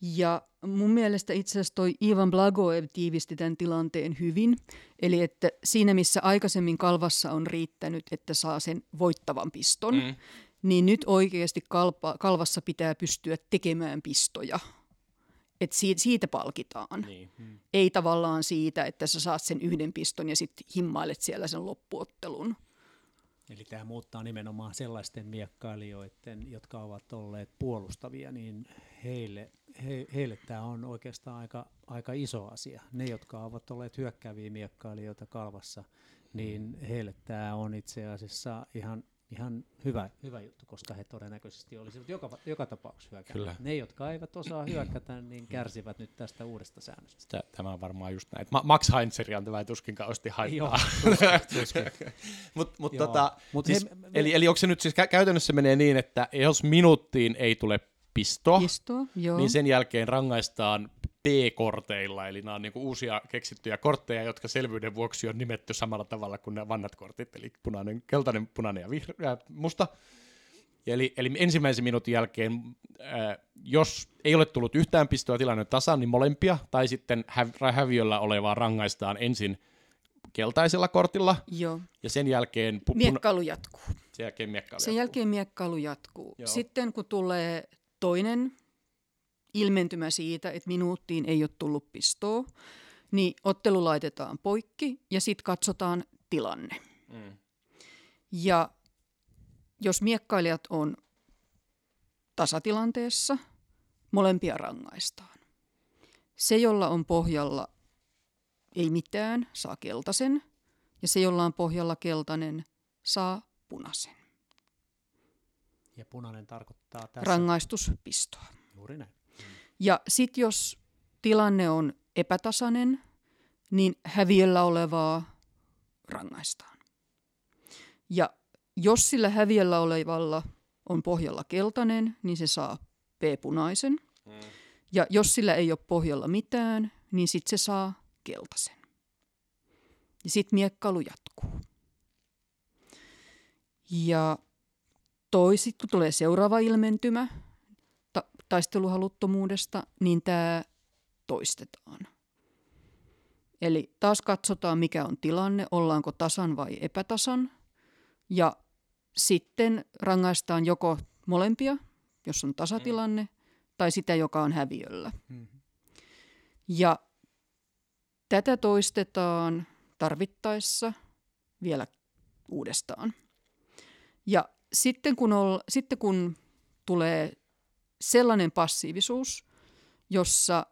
Ja mun mielestä itse asiassa toi Ivan Blagoev tiivisti tämän tilanteen hyvin. Eli että siinä missä aikaisemmin kalvassa on riittänyt, että saa sen voittavan piston, mm. niin nyt oikeasti kalpa, kalvassa pitää pystyä tekemään pistoja. Että siitä, siitä palkitaan. Niin. Ei tavallaan siitä, että sä saat sen yhden piston ja sitten himmailet siellä sen loppuottelun. Eli tämä muuttaa nimenomaan sellaisten miekkailijoiden, jotka ovat olleet puolustavia, niin heille, he, heille tämä on oikeastaan aika, aika iso asia. Ne, jotka ovat olleet hyökkääviä miekkailijoita kalvassa, niin heille tämä on itse asiassa ihan, ihan hyvä, hyvä juttu, koska he todennäköisesti olisivat joka, joka tapauksessa. Kyllä. Ne, jotka eivät osaa hyökätä, niin kärsivät nyt tästä uudesta säännöstä. Tä- Tämä on varmaan just näin. Ma- Max Heinzerian tämä tuskinkaan osti haittaa. Mutta mut Joo. tota, Mut siis, he- eli, eli onko se nyt siis kä- käytännössä menee niin, että jos minuuttiin ei tule pisto, Pistoa, joo. niin sen jälkeen rangaistaan P-korteilla, eli nämä on niinku uusia keksittyjä kortteja, jotka selvyyden vuoksi on nimetty samalla tavalla kuin nämä vanhat kortit, eli punainen, keltainen, punainen ja vihreä, musta. Eli, eli ensimmäisen minuutin jälkeen, äh, jos ei ole tullut yhtään pistoa tilanne tasan, niin molempia, tai sitten häv- häviöllä olevaa rangaistaan ensin keltaisella kortilla, Joo. ja sen jälkeen, pu- Miekkailu jatkuu. sen jälkeen miekkailu Sen jatkuu. jälkeen miekkailu jatkuu. Joo. Sitten kun tulee toinen ilmentymä siitä, että minuuttiin ei ole tullut pistoa, niin ottelu laitetaan poikki ja sitten katsotaan tilanne. Mm. Ja jos miekkailijat on tasatilanteessa, molempia rangaistaan. Se, jolla on pohjalla ei mitään, saa keltaisen, ja se, jolla on pohjalla keltainen, saa punaisen. Ja punainen tarkoittaa tässä Rangaistuspistoa. juuri näin. Ja sitten jos tilanne on epätasainen, niin häviöllä olevaa rangaistaan. Ja jos sillä häviöllä olevalla on pohjalla keltainen, niin se saa P-punaisen. Ja jos sillä ei ole pohjalla mitään, niin sitten se saa keltaisen. Ja sitten miekkailu jatkuu. Ja toisit, kun tulee seuraava ilmentymä, ta- taisteluhaluttomuudesta, niin tämä toistetaan. Eli taas katsotaan, mikä on tilanne, ollaanko tasan vai epätasan. Ja sitten rangaistaan joko molempia, jos on tasatilanne, mm. tai sitä, joka on häviöllä. Mm. Ja tätä toistetaan tarvittaessa vielä uudestaan. Ja sitten kun, ol, sitten kun tulee sellainen passiivisuus, jossa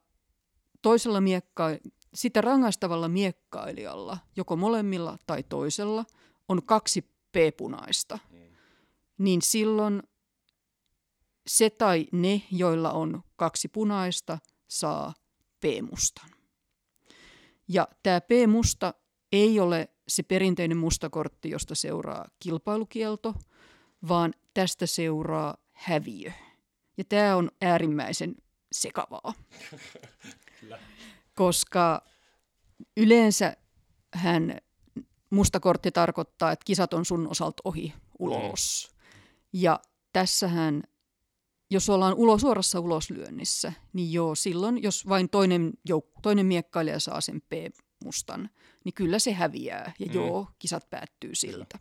toisella miekka, sitä rangaistavalla miekkailijalla, joko molemmilla tai toisella, on kaksi P-punaista, niin silloin se tai ne, joilla on kaksi punaista, saa P-mustan. Ja tämä P-musta ei ole se perinteinen mustakortti, josta seuraa kilpailukielto, vaan tästä seuraa häviö. Ja tämä on äärimmäisen sekavaa, koska yleensä hän mustakortti tarkoittaa, että kisat on sun osalta ohi ulos. Ja tässähän, jos ollaan ulos, suorassa uloslyönnissä, niin joo, silloin jos vain toinen, jouk- toinen miekkailija saa sen P-mustan, niin kyllä se häviää. Ja Mm. joo, kisat päättyy siltä.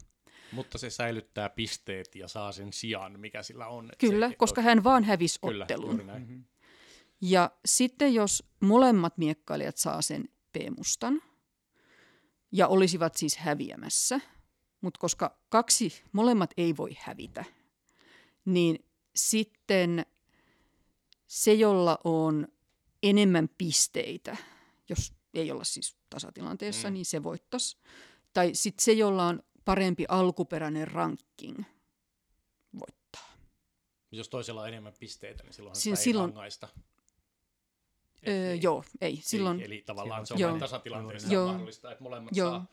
Mutta se säilyttää pisteet ja saa sen sijaan, mikä sillä on. Kyllä, se, koska hän vaan hävisi Kyllä, ottelun. juuri näin. Mm-hmm. Ja sitten jos molemmat miekkailijat saa sen P-mustan ja olisivat siis häviämässä, mutta koska kaksi, molemmat ei voi hävitä, niin sitten se, jolla on enemmän pisteitä, jos ei olla siis tasatilanteessa, mm. niin se voittaisi. Tai sitten se, jolla on parempi alkuperäinen ranking, voittaa. Jos toisella on enemmän pisteitä, niin silloin sitä silloin- ei rangaista. Öö, Eli- joo, ei. Silloin, Eli, eli tavallaan se on Joo. vain tasatilanteessa Joo. mahdollista, että molemmat joo, saa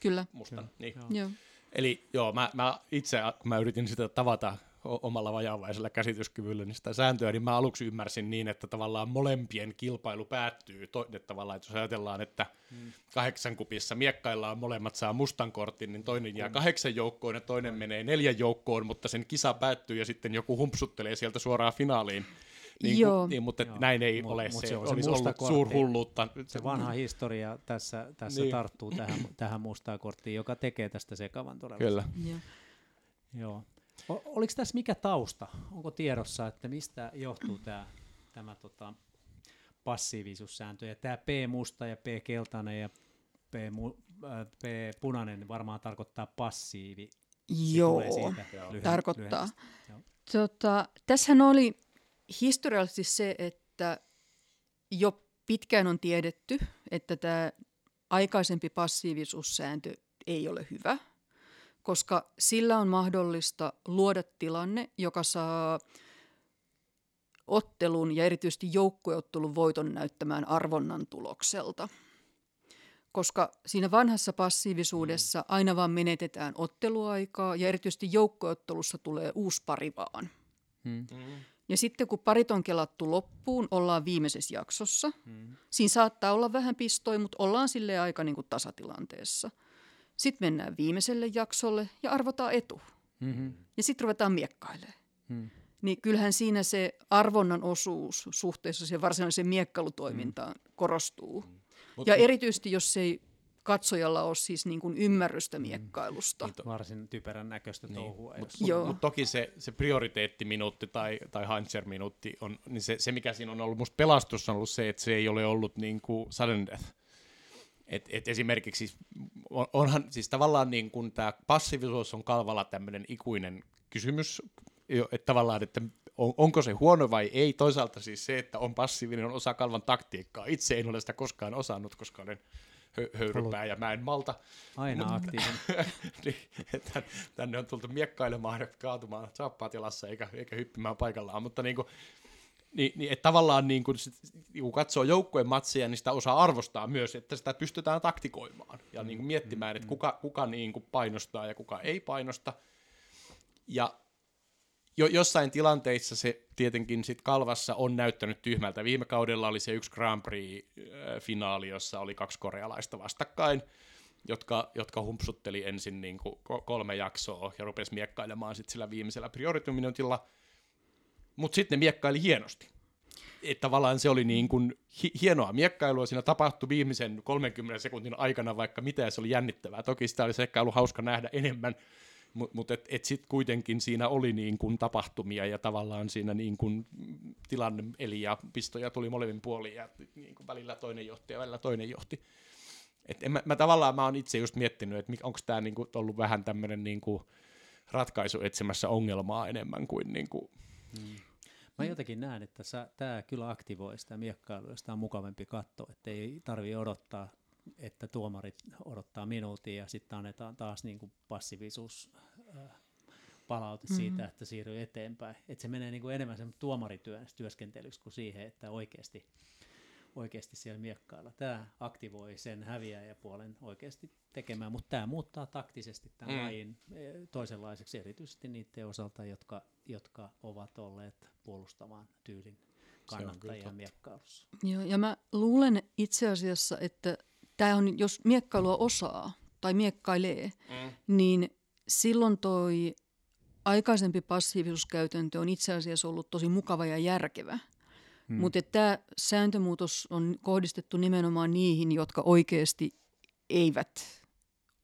kyllä. mustan. Niin. Joo. Joo. Eli joo, mä, mä itse, kun mä yritin sitä tavata omalla vajaavaisella käsityskyvyllä niin sitä sääntöä, niin mä aluksi ymmärsin niin, että tavallaan molempien kilpailu päättyy. To, että tavallaan, että jos ajatellaan, että Mm. kahdeksan kupissa miekkaillaan, molemmat saa mustan kortin, niin toinen jää kahdeksan joukkoon ja toinen menee neljän joukkoon, mutta sen kisa päättyy ja sitten joku humpsuttelee sieltä suoraan finaaliin. Niin, Joo. Kuin, niin, mutta Joo. näin ei Mut- ole. mut se, se olisi ollut kortti. suurhulluutta. Se vanha historia tässä, tässä Niin. niin. tarttuu tähän, tähän mustaan korttiin, joka tekee tästä sekavan todella. Kyllä. Joo. Joo. Oliko tässä mikä tausta? Onko tiedossa, että mistä johtuu tämä, tämä tota, passiivisuussääntö? Ja tämä P-musta ja P-keltainen ja P-mu- äh, P-punainen varmaan tarkoittaa passiivi. Se Joo. tulee siitä lyhen- tarkoittaa. Joo. Tota, tässähän oli historiallisesti se, että jo pitkään on tiedetty, että tämä aikaisempi passiivisuussääntö ei ole hyvä, koska sillä on mahdollista luoda tilanne, joka saa ottelun ja erityisesti joukkueottelun voiton näyttämään arvonnan tulokselta. Koska siinä vanhassa passiivisuudessa aina vaan menetetään otteluaikaa ja erityisesti joukkueottelussa tulee uusi pari vaan. Hmm. Ja sitten kun parit on kelattu loppuun, ollaan viimeisessä jaksossa. Hmm. Siinä saattaa olla vähän pistoja, mutta ollaan sille aika niin kuin tasatilanteessa. Sitten mennään viimeiselle jaksolle ja arvotaan etu. Mm-hmm. Ja sitten ruvetaan miekkailemaan. Hmm. niin kyllähän siinä se arvonnan osuus suhteessa siihen varsinaiseen miekkailutoimintaan mm. korostuu. Mut- ja erityisesti, jos ei katsojalla ole siis niin kuin ymmärrystä miekkailusta. Niin to- Varsin typerän näköistä Niin. touhua. Mutta mut, mut toki se, se prioriteettiminuutti tai, tai Hanser-minuutti, on, niin se, se mikä siinä on ollut musta pelastus on ollut se, että se ei ole ollut niin kuin sudden death. Et, et esimerkiksi siis, on, onhan siis tavallaan niin kuin tämä passiivisuus on kalvalla tämmöinen ikuinen kysymys, että tavallaan, että on, onko se huono vai ei. Toisaalta siis se, että on passiivinen on osa kalvan taktiikkaa. Itse en ole sitä koskaan osannut, koska olen hö- höyrypää ja mä en malta Aina aktiivinen. niin, tänne on tultu miekkailemaan ja kaatumaan saappaat jalassa eikä, eikä hyppimään paikallaan, mutta niin kuin, niin, niin, että tavallaan niin kuin, sit, kun katsoo joukkueen matsia, niin sitä osaa arvostaa myös, että sitä pystytään taktikoimaan ja niin kuin miettimään, että kuka, kuka niin painostaa ja kuka ei painosta. Ja jo, jossain tilanteissa se tietenkin sit kalvassa on näyttänyt tyhmältä. Viime kaudella oli se yksi Grand Prix-finaali, jossa oli kaksi korealaista vastakkain, jotka, jotka humpsutteli ensin niin kuin ko- kolme jaksoa ja rupesi miekkailemaan sit sillä viimeisellä priority-minuutilla, mutta sitten ne miekkaili hienosti. Että tavallaan se oli niin kuin hi- hienoa miekkailua, siinä tapahtui viimeisen 30 sekuntin aikana vaikka mitä, ja se oli jännittävää. Toki sitä olisi ehkä ollut hauska nähdä enemmän, mutta mut et, et sitten kuitenkin siinä oli niin kuin tapahtumia ja tavallaan siinä niin kuin tilanne eli ja pistoja tuli molemmin puolin ja niin kuin välillä toinen johti ja välillä toinen johti. Et en mä, mä tavallaan mä oon itse just miettinyt, että onko tämä niinku ollut vähän tämmöinen niinku ratkaisu etsimässä ongelmaa enemmän kuin niinku, Mä jotenkin näen, että tämä kyllä aktivoi sitä miekkailua, sitä on mukavampi katsoa, että ei tarvi odottaa, että tuomarit odottaa minuutin ja sitten annetaan taas niin kuin passiivisuus äh, palaute mm-hmm. siitä, että siirryy eteenpäin. Että se menee niin kuin enemmän sen tuomarityön työskentelyksi kuin siihen, että oikeasti, oikeasti siellä miekkailla. Tämä aktivoi sen häviäjäpuolen oikeasti tekemään, mutta tämä muuttaa taktisesti tämän Mm. mm. lajin eh, toisenlaiseksi, erityisesti niiden osalta, jotka, jotka ovat olleet puolustamaan tyylin kannattajia miekkailussa. Joo, ja mä luulen itse asiassa, että tämä on, jos miekkailua osaa tai miekkailee, mm. niin silloin toi aikaisempi passiivisuuskäytäntö on itse asiassa ollut tosi mukava ja järkevä. Hmm. Mutta tämä sääntömuutos on kohdistettu nimenomaan niihin, jotka oikeasti eivät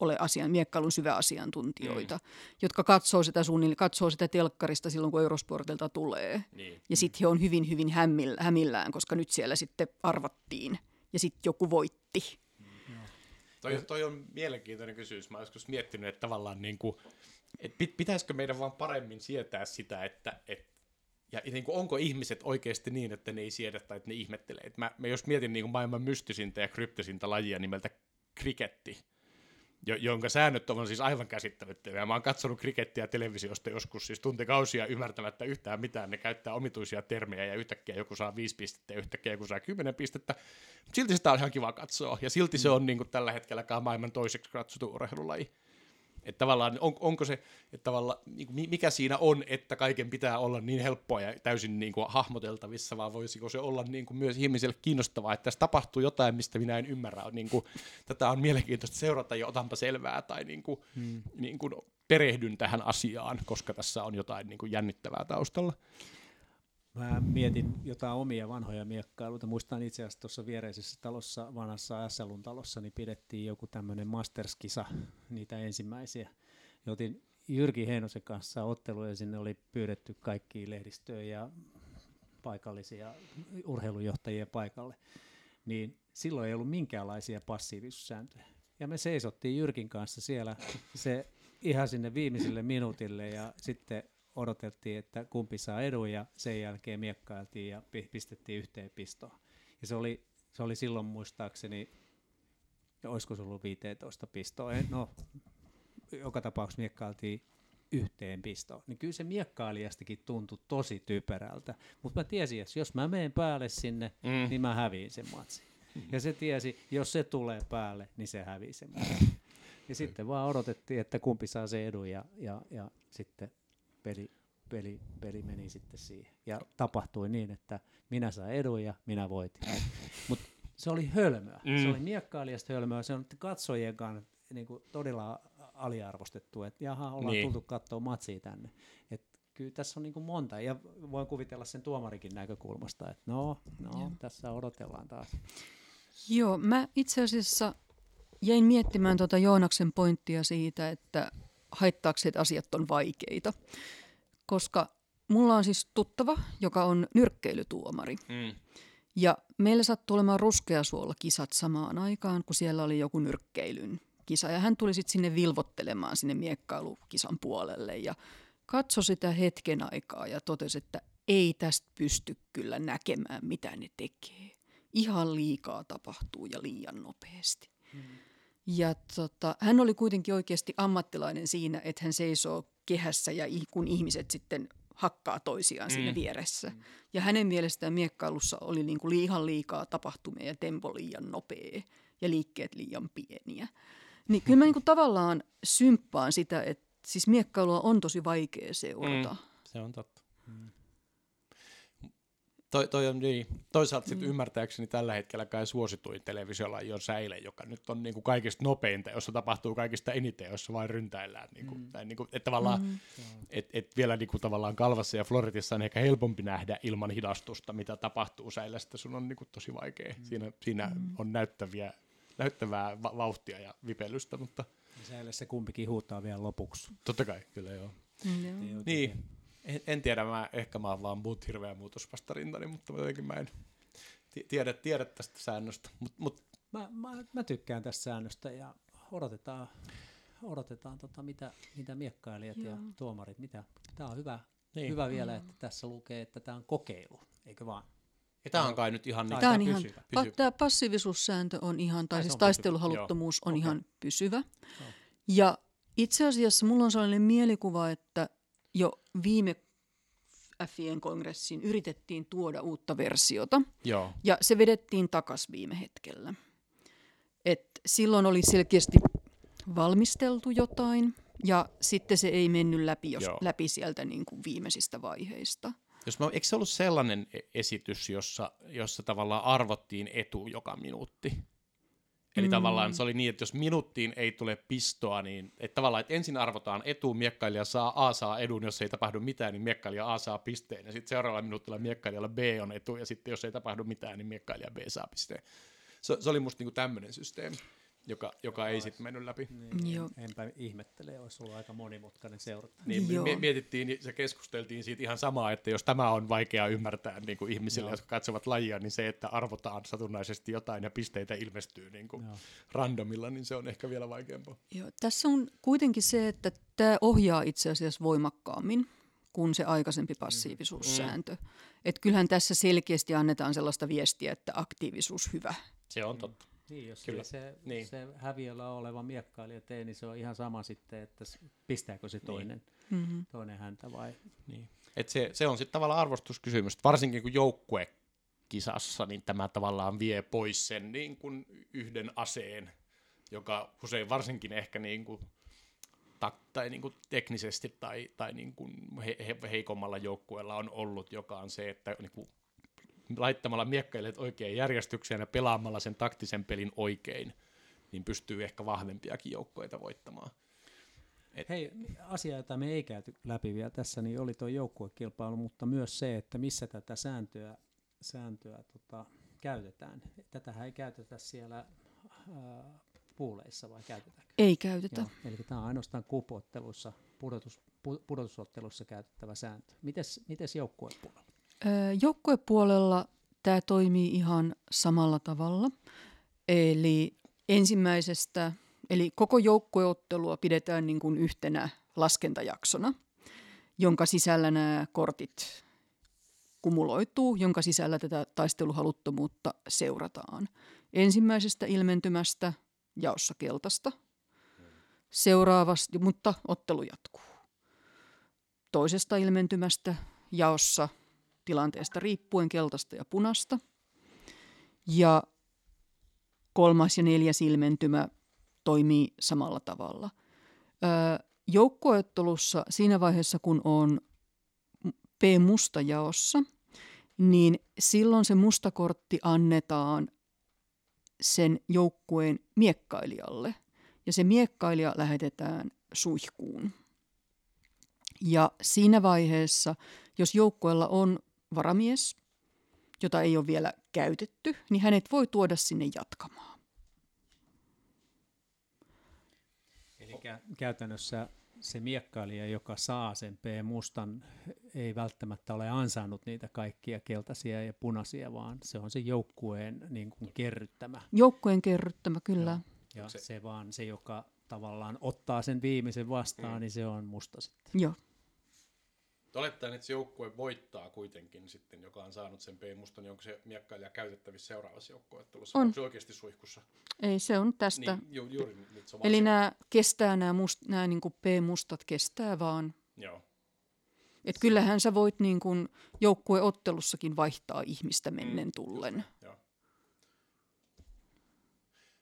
ole asian, miekkailun syväasiantuntijoita, mm. jotka katsoo sitä, suunnille, katsoo sitä telkkarista silloin, kun Eurosportilta tulee. niin. Ja sitten he on hyvin, hyvin hämmillä, hämillään, koska nyt siellä sitten arvattiin ja sitten joku voitti. Toi, toi on mielenkiintoinen kysymys. Mä joskus miettinyt, että tavallaan niin kuin, että pit- pitäisikö meidän vaan paremmin sietää sitä, että, että ja niin kuin, onko ihmiset oikeasti niin, että ne ei siedä tai että ne ihmettelee. Et mä, mä jos mietin niin kuin maailman mystisintä ja kryptisintä lajia nimeltä kriketti, jo, jonka säännöt on siis aivan käsittämättömiä. Mä oon katsonut krikettiä televisiosta joskus siis tuntikausia ymmärtämättä yhtään mitään. Ne käyttää omituisia termejä ja yhtäkkiä joku saa viisi pistettä ja yhtäkkiä joku saa kymmenen pistettä. Mut silti sitä on ihan kiva katsoa ja silti se on niin kuin tällä hetkellä maailman toiseksi katsottu urheilulaji. Että tavallaan on, onko se, että tavallaan, niin mikä siinä on, että kaiken pitää olla niin helppoa ja täysin niin kuin, hahmoteltavissa, vai voisiko se olla niin kuin, myös ihmiselle kiinnostavaa, että tässä tapahtuu jotain, mistä minä en ymmärrä. Niin kuin, tätä on mielenkiintoista seurata ja otanpa selvää tai niin kuin, hmm. niin kuin, perehdyn tähän asiaan, koska tässä on jotain niin kuin, jännittävää taustalla. Mä mietin jotain omia vanhoja miekkailuita. Muistan itse asiassa tuossa viereisessä talossa, vanhassa SLUn talossa, niin pidettiin joku tämmöinen Masters-kisa, niitä ensimmäisiä. Ja otin Jyrki Heinosen kanssa ottelu ja sinne oli pyydetty kaikki lehdistöä ja paikallisia urheilujohtajia paikalle. Niin silloin ei ollut minkäänlaisia passiivisuussääntöjä. Ja me seisottiin Jyrkin kanssa siellä se ihan sinne viimeiselle minuutille ja sitten odoteltiin, että kumpi saa edun ja sen jälkeen miekkailtiin ja pi- pistettiin yhteen pistoon. Ja se oli, se oli silloin muistaakseni, olisiko se ollut 15 pistoa, no joka tapauksessa miekkailtiin yhteen pistoon. Niin kyllä se miekkailijastakin tuntui tosi typerältä. Mutta mä tiesin, että jos mä menen päälle sinne, Mm. mm. niin mä häviin sen matsin. Ja se tiesi, jos se tulee päälle, niin se hävii sen matsin. Ja sitten vaan odotettiin, että kumpi saa se edun ja, ja, ja sitten peli, peli, peli meni sitten siihen. Ja tapahtui niin, että minä sain edun ja minä voitin. Mutta se oli hölmöä. Mm. Se oli miekkailijasta hölmöä. Se on katsojien kanssa niin kuin todella aliarvostettu, että jaha, ollaan Niin. niin. tultu katsoa matsia tänne. Et kyllä tässä on niin kuin monta, ja voin kuvitella sen tuomarikin näkökulmasta, että no, no tässä odotellaan taas. Joo, mä itse asiassa jäin miettimään tuota Joonaksen pointtia siitä, että haittaako että asiat on vaikeita. Koska mulla on siis tuttava, joka on nyrkkeilytuomari. Mm. Ja meillä sattui olemaan ruskeasuolla kisat samaan aikaan, kun siellä oli joku nyrkkeilyn kisa. Ja hän tuli sitten sinne vilvottelemaan sinne miekkailukisan puolelle ja katsoi sitä hetken aikaa ja totesi, että ei tästä pysty kyllä näkemään, mitä ne tekee. Ihan liikaa tapahtuu ja liian nopeasti. Mm. Ja tota, hän oli kuitenkin oikeasti ammattilainen siinä, että hän seisoo kehässä ja kun ihmiset sitten hakkaa toisiaan mm. siinä vieressä. Mm. Ja hänen mielestään miekkailussa oli niin kuin ihan liikaa tapahtumia ja tempo liian nopea ja liikkeet liian pieniä. Niin kyllä mä niin kuin tavallaan symppaan sitä, että siis miekkailua on tosi vaikea seurata. Mm. Se on totta. Mm. Toi, toi on niin. Toisaalta sitten mm. ymmärtääkseni tällä hetkellä kai suosituin televisiolaji on säile, joka nyt on niin kuin kaikista nopeinta, jossa tapahtuu kaikista eniten, jossa vain ryntäillään. Niin kuin, mm. tai niin kuin, että tavallaan, mm. et, et vielä niin kuin tavallaan Kalvassa ja Floridissa on ehkä helpompi nähdä ilman hidastusta, mitä tapahtuu säilästä. Sun on niin kuin tosi vaikea. Mm. Siinä, siinä mm. on näyttäviä, näyttävää va- vauhtia ja vipelystä, mutta... Säilässä kumpikin huuttaa vielä lopuksi. Totta kai, kyllä joo. Mm. Niin, en, en tiedä, mä, ehkä mä oon vaan muut hirveä muutosvastarintani, mutta jotenkin mä en tiedä, tiedä tästä säännöstä. Mut, mut. Mä, mä, mä, tykkään tästä säännöstä ja odotetaan, odotetaan tota, mitä, mitä miekkailijat Joo. ja tuomarit, mitä. Tämä on hyvä, niin. hyvä vielä, mm. että tässä lukee, että tämä on kokeilu, eikö vaan? Ja tämä on kai nyt ihan, niin, tämä on ihan pysyvä. Pa- tämä passiivisuussääntö on ihan, tai siis taisteluhaluttomuus on okay. ihan pysyvä. No. Ja itse asiassa mulla on sellainen mielikuva, että jo viime FIen kongressiin yritettiin tuoda uutta versiota. Joo. Ja se vedettiin takas viime hetkellä. Et silloin oli selkeästi valmisteltu jotain ja sitten se ei mennyt läpi, jos, läpi sieltä niin kuin viimeisistä vaiheista. Jos mä, eikö se ollut sellainen e-, esitys, jossa, jossa tavallaan arvottiin etu joka minuutti? Eli mm. tavallaan se oli niin, että jos minuuttiin ei tule pistoa, niin että tavallaan, että ensin arvotaan etu, miekkailija saa A saa edun, jos ei tapahdu mitään, niin miekkailija A saa pisteen, ja sitten seuraavalla minuutilla miekkailijalla B on etu, ja sitten jos ei tapahdu mitään, niin miekkailija B saa pisteen. Se, se oli musta niinku tämmöinen systeemi joka, joka ei sitten mennyt läpi. Niin, Joo. Enpä ihmettele, olisi ollut aika monimutkainen seurata. Niin, Joo. mietittiin ja keskusteltiin siitä ihan samaa, että jos tämä on vaikea ymmärtää niin kuin ihmisille, Joo. jotka katsovat lajia, niin se, että arvotaan satunnaisesti jotain ja pisteitä ilmestyy niin kuin randomilla, niin se on ehkä vielä vaikeampaa. Joo, tässä on kuitenkin se, että tämä ohjaa itse asiassa voimakkaammin kuin se aikaisempi passiivisuussääntö. Mm. Että kyllähän tässä selkeästi annetaan sellaista viestiä, että aktiivisuus hyvä. Se on totta. Niin, jos Kyllä. se, niin. se häviöllä oleva miekkailija tee, niin se on ihan sama sitten, että pistääkö se niin. toinen, niin. toinen häntä vai... Niin. Et se, se on sitten tavallaan arvostuskysymys, varsinkin kun joukkue kisassa, niin tämä tavallaan vie pois sen niin kuin yhden aseen, joka usein varsinkin ehkä niin kuin, tak, tai niin kuin teknisesti tai, tai niin kuin he, he, heikommalla joukkueella on ollut, joka on se, että niin kuin laittamalla miekkailijat oikein järjestykseen ja pelaamalla sen taktisen pelin oikein, niin pystyy ehkä vahvempiakin joukkoita voittamaan. Et... Hei, asia, jota me ei käyty läpi vielä tässä, niin oli tuo joukkuekilpailu, mutta myös se, että missä tätä sääntöä, sääntöä tota, käytetään. Tätähän ei käytetä siellä äh, puuleissa vai käytetäänkö? Ei käytetä. Joo, eli tämä on ainoastaan kupottelussa, pudotus, pudotusottelussa käytettävä sääntö. Mites, mites joukkuepuolella? Joukkuepuolella tämä toimii ihan samalla tavalla. Eli ensimmäisestä, eli koko joukkueottelua pidetään niin kuin yhtenä laskentajaksona, jonka sisällä nämä kortit kumuloituu, jonka sisällä tätä taisteluhaluttomuutta seurataan. Ensimmäisestä ilmentymästä jaossa keltaista, seuraavasta, mutta ottelu jatkuu. Toisesta ilmentymästä jaossa tilanteesta riippuen keltaista ja punasta. Ja kolmas ja neljäs ilmentymä toimii samalla tavalla. joukkoettelussa siinä vaiheessa, kun on P-musta jaossa, niin silloin se mustakortti annetaan sen joukkueen miekkailijalle. Ja se miekkailija lähetetään suihkuun. Ja siinä vaiheessa, jos joukkueella on varamies, jota ei ole vielä käytetty, niin hänet voi tuoda sinne jatkamaan. Eli kä- käytännössä se miekkailija, joka saa sen P-mustan, ei välttämättä ole ansainnut niitä kaikkia keltaisia ja punaisia, vaan se on se joukkueen niin kuin kerryttämä. Joukkueen kerryttämä, kyllä. Ja Se- se, se vaan se, joka tavallaan ottaa sen viimeisen vastaan, mm. niin se on musta sitten. Joo. Olettaen, että se joukkue voittaa kuitenkin sitten, joka on saanut sen P-mustan, niin onko se miekkailija käytettävissä seuraavassa joukkueottelussa? On. Onko se oikeasti suihkussa? Ei, se on tästä. Niin, ju, juuri on Eli nämä kestää, nämä, must, nämä niin kuin P-mustat kestää vaan. Joo. Et kyllähän sä voit niin kuin joukkueottelussakin vaihtaa ihmistä mennen tullen. Joo.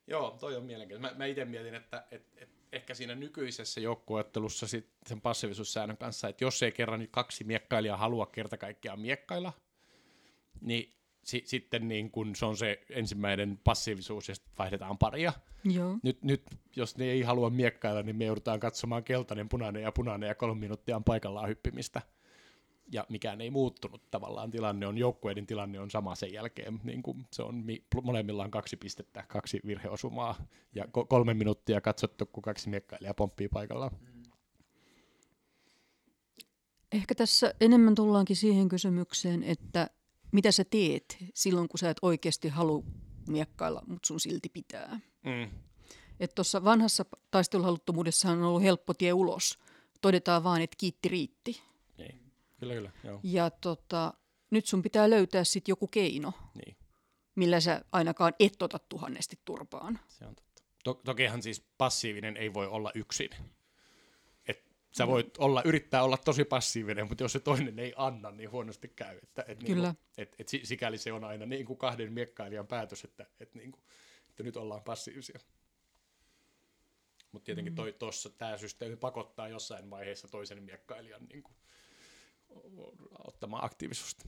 Joo, toi on mielenkiintoista. Mä, mä itse mietin, että et, et ehkä siinä nykyisessä joukkueottelussa sen passiivisuussäännön kanssa, että jos ei kerran kaksi miekkailijaa halua kerta kaikkiaan miekkailla, niin si, sitten niin kun se on se ensimmäinen passiivisuus ja sitten vaihdetaan paria. Joo. Nyt, nyt, jos ne ei halua miekkailla, niin me joudutaan katsomaan keltainen, punainen ja punainen ja kolme minuuttia on paikallaan hyppimistä. Ja mikään ei muuttunut tavallaan. Tilanne on, joukkueiden tilanne on sama sen jälkeen. Niin kuin se on mi- molemmilla on kaksi pistettä, kaksi virheosumaa ja ko- kolme minuuttia katsottu, kun kaksi miekkailijaa pomppii paikallaan. Ehkä tässä enemmän tullaankin siihen kysymykseen, että mitä sä teet silloin, kun sä et oikeasti halua miekkailla, mutta sun silti pitää. Mm. Että tuossa vanhassa taisteluhaluttomuudessahan on ollut helppo tie ulos. Todetaan vaan, että kiitti riitti. Kyllä, kyllä. Joo. Ja tota, nyt sun pitää löytää sitten joku keino, Niin. millä sä ainakaan et ota tuhannesti turpaan. Se on totta. To- tokihan siis passiivinen ei voi olla yksin. Et sä voit olla, yrittää olla tosi passiivinen, mutta jos se toinen ei anna, niin huonosti käy. Että, et Kyllä. Niinku, et, et si- sikäli se on aina niin kuin kahden miekkailijan päätös, että, et niinku, että nyt ollaan passiivisia. Mutta tietenkin toi, tossa, tämä systeemi pakottaa jossain vaiheessa toisen miekkailijan niin kuin, ottamaan aktiivisuutta.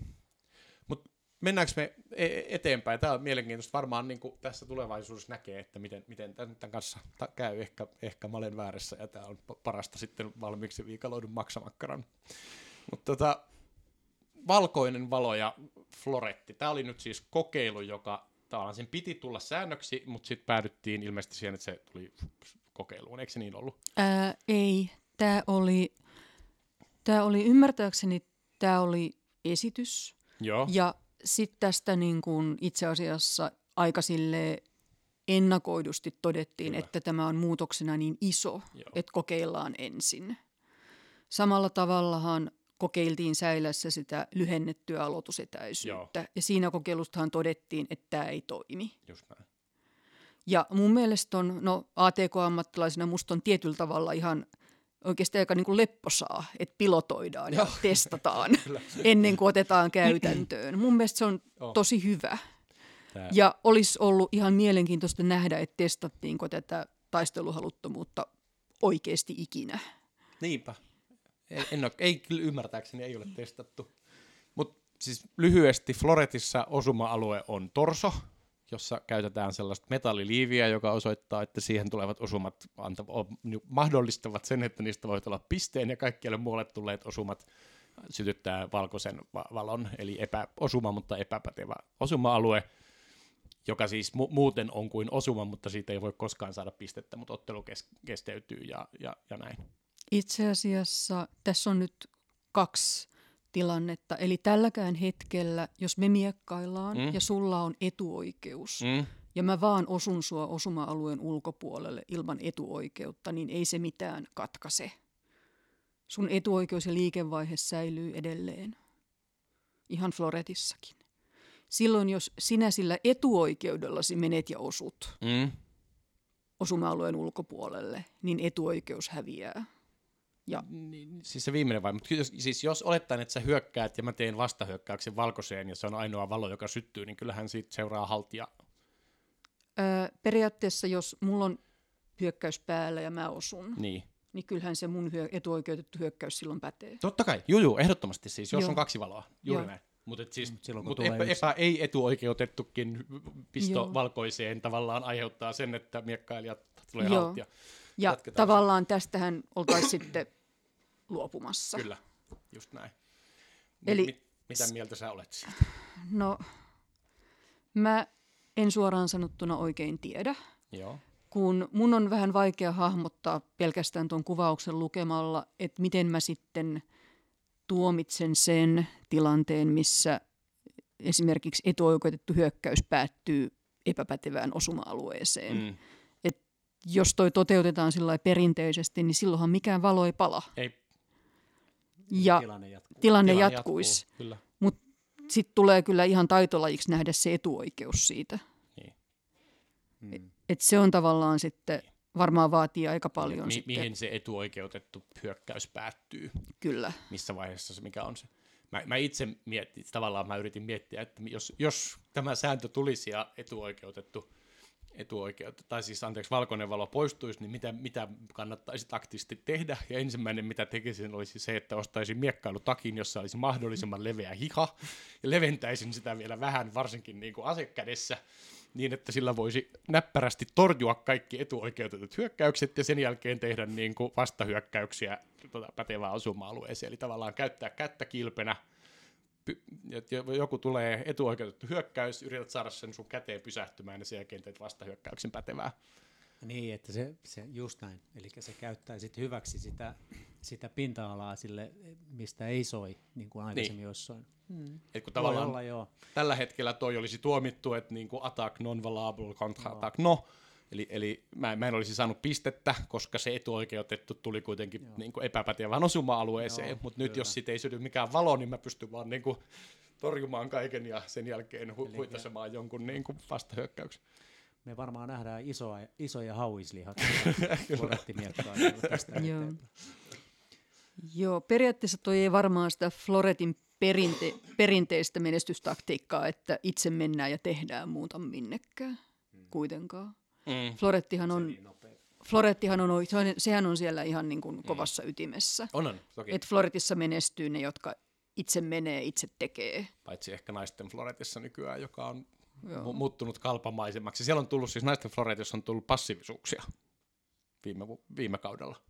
Mutta mennäänkö me e- eteenpäin? Tämä on mielenkiintoista. Varmaan niin tässä tulevaisuudessa näkee, että miten, miten tämän kanssa käy. Ehkä, ehkä mä olen väärässä ja tämä on pa- parasta sitten valmiiksi viikaloidun maksamakkaran. Mutta tota, valkoinen valo ja floretti. Tämä oli nyt siis kokeilu, joka tavallaan sen piti tulla säännöksi, mutta sitten päädyttiin ilmeisesti siihen, että se tuli kokeiluun. Eikö se niin ollut? Ää, ei, tämä oli, tää oli ymmärtääkseni, tämä oli esitys. Joo. Ja sitten tästä niin kun itse asiassa aika silleen ennakoidusti todettiin, Kyllä. että tämä on muutoksena niin iso, Joo. että kokeillaan ensin. Samalla tavallahan kokeiltiin säilässä sitä lyhennettyä aloitusetäisyyttä. Ja siinä kokeilustahan todettiin, että tämä ei toimi. Just näin. Ja mun mielestä on, no ATK-ammattilaisena musta on tietyllä tavalla ihan oikeasti aika niin kuin lepposaa, että pilotoidaan ja testataan ennen kuin otetaan käytäntöön. Mun mielestä se on Joo. tosi hyvä. Tää, Ja olisi ollut ihan mielenkiintoista nähdä, että testattiinko tätä taisteluhaluttomuutta oikeasti ikinä. Niinpä. Ei, en ole, ei kyllä ymmärtääkseni ei ole testattu. Mutta siis lyhyesti Floretissa osuma-alue on torso, jossa käytetään sellaista metalliliiviä, joka osoittaa, että siihen tulevat osumat anta, o, ni- mahdollistavat sen, että niistä voi olla pisteen ja kaikkialle muualle tulleet osumat sytyttää valkoisen va- valon, eli epä, osuma, mutta epäpätevä osuma-alue, joka siis mu- muuten on kuin osuma, mutta siitä ei voi koskaan saada pistettä, mutta ottelu kes- kesteytyy ja, ja, ja näin. Itse asiassa tässä on nyt kaksi tilannetta. Eli tälläkään hetkellä, jos me miekkaillaan Mm. ja sulla on etuoikeus. Mm. ja mä vaan osun sua osuma-alueen ulkopuolelle ilman etuoikeutta, niin ei se mitään katkaise. Sun etuoikeus ja liikevaihe säilyy edelleen. Ihan Floretissakin. Silloin, jos sinä sillä etuoikeudellasi menet ja osut Mm. osuma-alueen ulkopuolelle, niin etuoikeus häviää. Ja Niin, siis se viimeinen vai, mutta jos, siis jos olettaen, että sä hyökkäät ja mä teen vastahyökkäyksen valkoiseen ja se on ainoa valo, joka syttyy, niin kyllähän siitä seuraa haltija. Öö, periaatteessa, jos mulla on hyökkäys päällä ja mä osun, Niin. niin kyllähän se mun hyö- etuoikeutettu hyökkäys silloin pätee. Totta kai, juu, juu ehdottomasti siis, jos Joo. on kaksi valoa, juuri Joo. näin. Mutta siis, Mut silloin, kun mut epä, epä, ei etuoikeutettukin pisto Joo. valkoiseen tavallaan aiheuttaa sen, että miekkailijat tulee Joo. haltija. Ja Jatketaan. tavallaan tästähän oltaisiin sitten luopumassa. Kyllä, just näin. Eli- Eli... Mit, mitä mieltä sä olet siitä? No, mä en suoraan sanottuna oikein tiedä, Joo. kun mun on vähän vaikea hahmottaa pelkästään tuon kuvauksen lukemalla, että miten mä sitten tuomitsen sen tilanteen, missä esimerkiksi etuoikeutettu hyökkäys päättyy epäpätevään osuma-alueeseen. Mm. Jos toi toteutetaan sillä perinteisesti, niin silloinhan mikään valo ei pala. Ei, Ja Tilanne jatkuu. tilanne tilanne jatkuisi. Kyllä. Sitten tulee kyllä ihan taitolajiksi nähdä se etuoikeus siitä. Niin. Mm. Et se on tavallaan sitten, varmaan vaatii aika paljon Mi- sitten. mihin se etuoikeutettu hyökkäys päättyy? Kyllä. missä vaiheessa se, mikä on se. Mä, mä itse mietin, tavallaan mä yritin miettiä, että jos, jos tämä sääntö tulisi ja etuoikeutettu, etuoikeutettu, tai siis anteeksi, valkoinen valo poistuisi, niin mitä, mitä kannattaisi taktisesti tehdä? Ja ensimmäinen, mitä tekisin, olisi se, että ostaisin miekkailutakin, jossa olisi mahdollisimman leveä hiha, ja leventäisin sitä vielä vähän, varsinkin niin kuin asekädessä, niin että sillä voisi näppärästi torjua kaikki etuoikeutetut hyökkäykset ja sen jälkeen tehdä niin kuin vastahyökkäyksiä tuota, pätevään asuma-alueeseen. Eli tavallaan käyttää kättä kilpenä, joku tulee etuoikeutettu hyökkäys, yrität saada sen sun käteen pysähtymään ja sen jälkeen teet vastahyökkäyksen pätevää. Niin, että se, se just näin. Eli se käyttää sit hyväksi sitä, sitä pinta-alaa sille, mistä ei soi, niin kuin aikaisemmin niin. jossain. Et kun tavallaan olla, joo. tällä hetkellä toi olisi tuomittu, että niin kuin attack non-valable, contra-attack no. Eli, eli mä, mä en olisi saanut pistettä, koska se etuoikeutettu tuli kuitenkin niin kuin epäpätevään osuma-alueeseen, mutta nyt jos siitä ei syty mikään valo, niin mä pystyn vaan niin kuin torjumaan kaiken ja sen jälkeen hu- huitasemaan jonkun niin kuin vastahyökkäyksen. Me varmaan nähdään isoja, isoja hauislihat florettimiekkaa tästä Joo. Joo, periaatteessa toi ei varmaan sitä Floretin perinte- perinteistä menestystaktiikkaa, että itse mennään ja tehdään muuta minnekään kuitenkaan. Mm. Florettihan on, Niin. Florettihan on, se on, sehän on siellä ihan niin kuin kovassa ytimessä. On, on, toki. Et Floretissa menestyy ne, jotka itse menee, itse tekee. Paitsi ehkä naisten Floretissa nykyään, joka on Joo. mu- muuttunut kalpamaisemmaksi. Siellä on tullut siis naisten Floretissa on tullut passiivisuuksia viime, viime kaudella,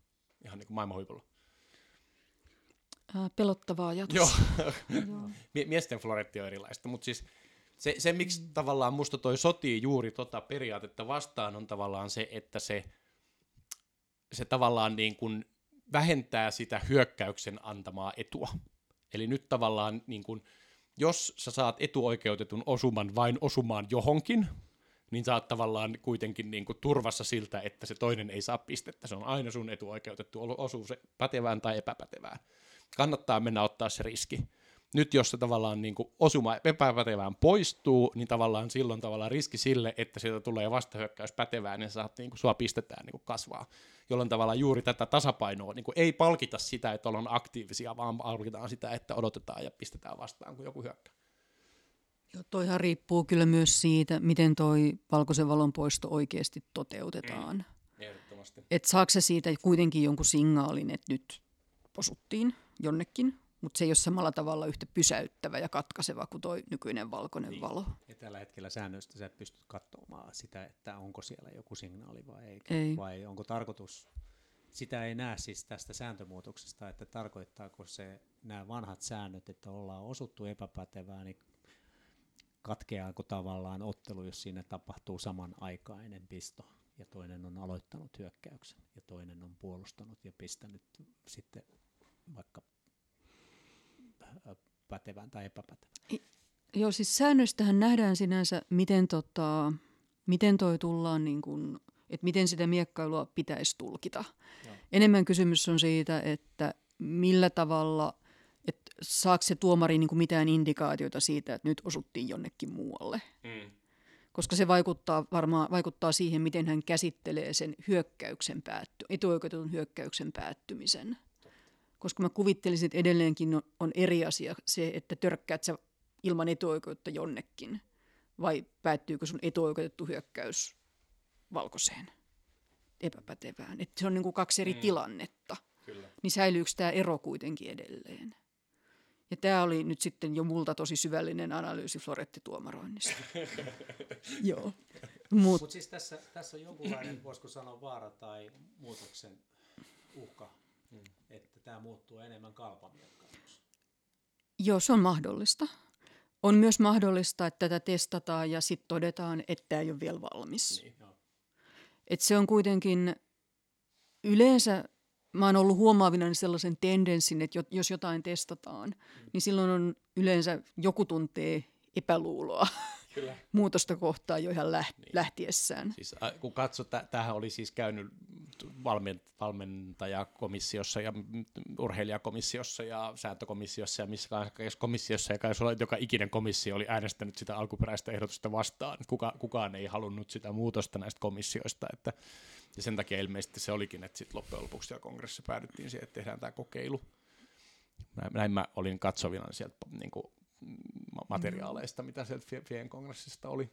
ihan niin kuin maailman huipulla. Äh, pelottavaa ajatus. Joo, Mie- miesten floretti on erilaista, mutta siis se, se, miksi tavallaan musta toi sotii juuri tota periaatetta vastaan, on tavallaan se, että se, se tavallaan niin kuin vähentää sitä hyökkäyksen antamaa etua. Eli nyt tavallaan niin kuin, jos sä saat etuoikeutetun osuman vain osumaan johonkin, niin sä oot tavallaan kuitenkin niin kuin turvassa siltä, että se toinen ei saa pistettä. Se on aina sun etuoikeutettu osuus pätevään tai epäpätevään. Kannattaa mennä ottaa se riski. Nyt jos se tavallaan niin kuin osuma epäpätevään poistuu, niin tavallaan silloin tavallaan riski sille, että sieltä tulee vastahyökkäys pätevään, niin sä saat niin kuin, sua pistetään niin kuin kasvaa. Jolloin tavallaan juuri tätä tasapainoa niin kuin, ei palkita sitä, että ollaan aktiivisia, vaan palkitaan sitä, että odotetaan ja pistetään vastaan, kun joku hyökkää. Joo, toihan riippuu kyllä myös siitä, miten toi valkoisen valon poisto oikeasti toteutetaan. Ehdottomasti. Että saako se siitä kuitenkin jonkun signaalin, että nyt osuttiin jonnekin, mutta se ei ole samalla tavalla yhtä pysäyttävä ja katkaiseva kuin toi nykyinen valkoinen niin. valo. Ja tällä hetkellä säännöistä sä et pysty katsomaan sitä, että onko siellä joku signaali vai ei. Ei. Vai onko tarkoitus, sitä ei näe siis tästä sääntömuutoksesta, että tarkoittaako se nämä vanhat säännöt, että ollaan osuttu epäpätevää, niin katkeaako tavallaan ottelu, jos siinä tapahtuu samanaikainen pisto ja toinen on aloittanut hyökkäyksen ja toinen on puolustanut ja pistänyt sitten vaikka pätevän tai epäpätevän. Joo, siis säännöistähän nähdään sinänsä, miten, tota, miten toi tullaan, niin kun, että miten sitä miekkailua pitäisi tulkita. Joo. Enemmän kysymys on siitä, että millä tavalla, että saako se tuomari niin kuin mitään indikaatiota siitä, että nyt osuttiin jonnekin muualle. Mm. Koska se vaikuttaa varmaan vaikuttaa siihen, miten hän käsittelee sen hyökkäyksen päätty, etuoikeutetun hyökkäyksen päättymisen. Koska mä kuvittelisin, että edelleenkin on, on eri asia se, että törkkäät sä ilman etuoikeutta jonnekin, vai päättyykö sun etuoikeutettu hyökkäys valkoiseen, epäpätevään. Että se on niin kuin kaksi eri Mm. tilannetta. Kyllä. Niin säilyykö tämä ero kuitenkin edelleen? Ja tämä oli nyt sitten jo multa tosi syvällinen analyysi florettituomaroinnista. Joo. Mut, Mutta siis tässä, tässä on jonkunlainen, voisiko sanoa, vaara tai muutoksen uhka että tämä muuttuu enemmän kalpamiekkailuksi. Joo, se on mahdollista. On myös mahdollista, että tätä testataan ja sitten todetaan, että tämä ei ole vielä valmis. Niin. Et se on kuitenkin yleensä, mä oon ollut huomaavina sellaisen tendenssin, että jo- jos jotain testataan, niin silloin on yleensä joku tuntee epäluuloa Kyllä. muutosta kohtaan jo ihan läht- niin. lähtiessään. Siis, äh, kun katsot, tä- tämähän oli siis käynyt valmen, valmentajakomissiossa ja urheilijakomissiossa ja sääntökomissiossa ja missä komissiossa ja joka ikinen komissio oli äänestänyt sitä alkuperäistä ehdotusta vastaan. Kuka, kukaan ei halunnut sitä muutosta näistä komissioista, että, ja sen takia ilmeisesti se olikin, että sitten loppujen lopuksi siellä kongressissa päädyttiin siihen, että tehdään tämä kokeilu. Näin, näin mä olin katsovina sieltä niin kuin, materiaaleista, mitä sieltä Fie- Fien kongressista oli.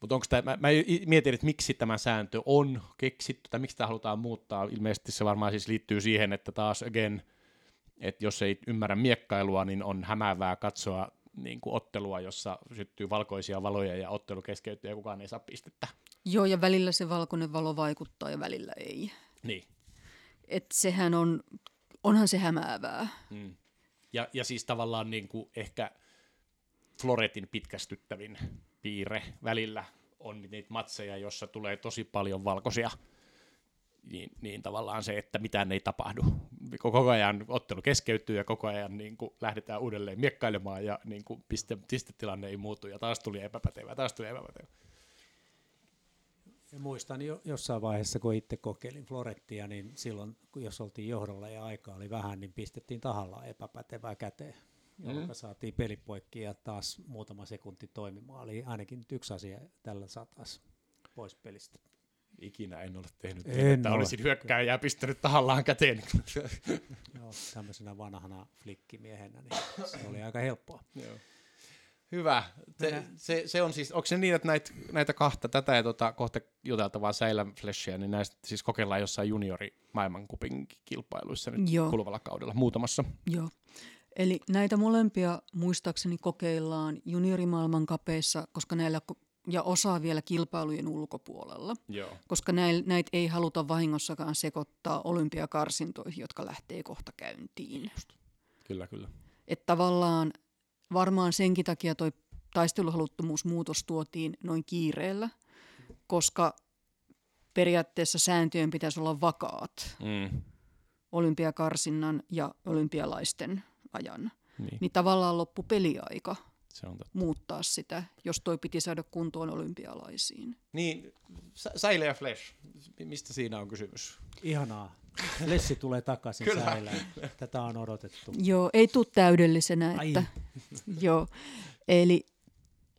Mutta onko tämä, mä, mä mietin, että miksi tämä sääntö on keksitty, tai miksi tämä halutaan muuttaa. Ilmeisesti se varmaan siis liittyy siihen, että taas again, että jos ei ymmärrä miekkailua, niin on hämäävää katsoa niin kuin ottelua, jossa syttyy valkoisia valoja ja ottelu keskeytyy ja kukaan ei saa pistettä. Joo, ja välillä se valkoinen valo vaikuttaa ja välillä ei. Niin. Et sehän on, onhan se hämäävää. Mm. Ja, ja siis tavallaan niin kuin ehkä Floretin pitkästyttävin piirre välillä on niitä matseja, jossa tulee tosi paljon valkoisia, niin, niin tavallaan se, että mitään ei tapahdu. Koko ajan ottelu keskeytyy ja koko ajan niin kuin lähdetään uudelleen miekkailemaan ja niin kuin piste, pistetilanne ei muutu ja taas tuli epäpätevä, taas tuli epäpätevä. Ja muistan jo, jossain vaiheessa, kun itse kokeilin Florettia, niin silloin, kun jos oltiin johdolla ja aikaa oli vähän, niin pistettiin tahallaan epäpätevää käteen, jolloin Mm. saatiin peli poikki ja taas muutama sekunti toimimaan. Eli ainakin nyt yksi asia tällä saataisiin pois pelistä. Ikinä en ole tehnyt En niin, että ole. olisin hyökkääjää pistänyt tahallaan käteen. Joo, tämmöisenä vanhana flikkimiehenä, niin se oli aika helppoa. Joo. Hyvä. Se, se, se, on siis, onko se niin, että näitä, näitä kahta, tätä ja tota, kohta juteltavaa Säilän Flashia, niin näistä siis kokeillaan jossain juniori maailmankupin kilpailuissa nyt Joo. kuluvalla kaudella, muutamassa. Joo. Eli näitä molempia muistaakseni kokeillaan juniorimaailmankapeissa, koska näillä ja osa vielä kilpailujen ulkopuolella, Joo. koska näil, näitä ei haluta vahingossakaan sekoittaa olympiakarsintoihin, jotka lähtee kohta käyntiin. Kyllä, kyllä. Että tavallaan varmaan senkin takia toi taisteluhaluttomuusmuutos tuotiin noin kiireellä, koska periaatteessa sääntöjen pitäisi olla vakaat Mm. olympiakarsinnan ja olympialaisten ajan. Niin, Niin tavallaan loppu peliaika se on totta. muuttaa sitä, jos toi piti saada kuntoon olympialaisiin. Niin, Sä- Säile ja Flash, mi- mistä siinä on kysymys? Ihanaa. Lessi tulee takaisin Kyllä. säilään. Tätä on odotettu. Joo, ei tule täydellisenä, Ai. että joo. Eli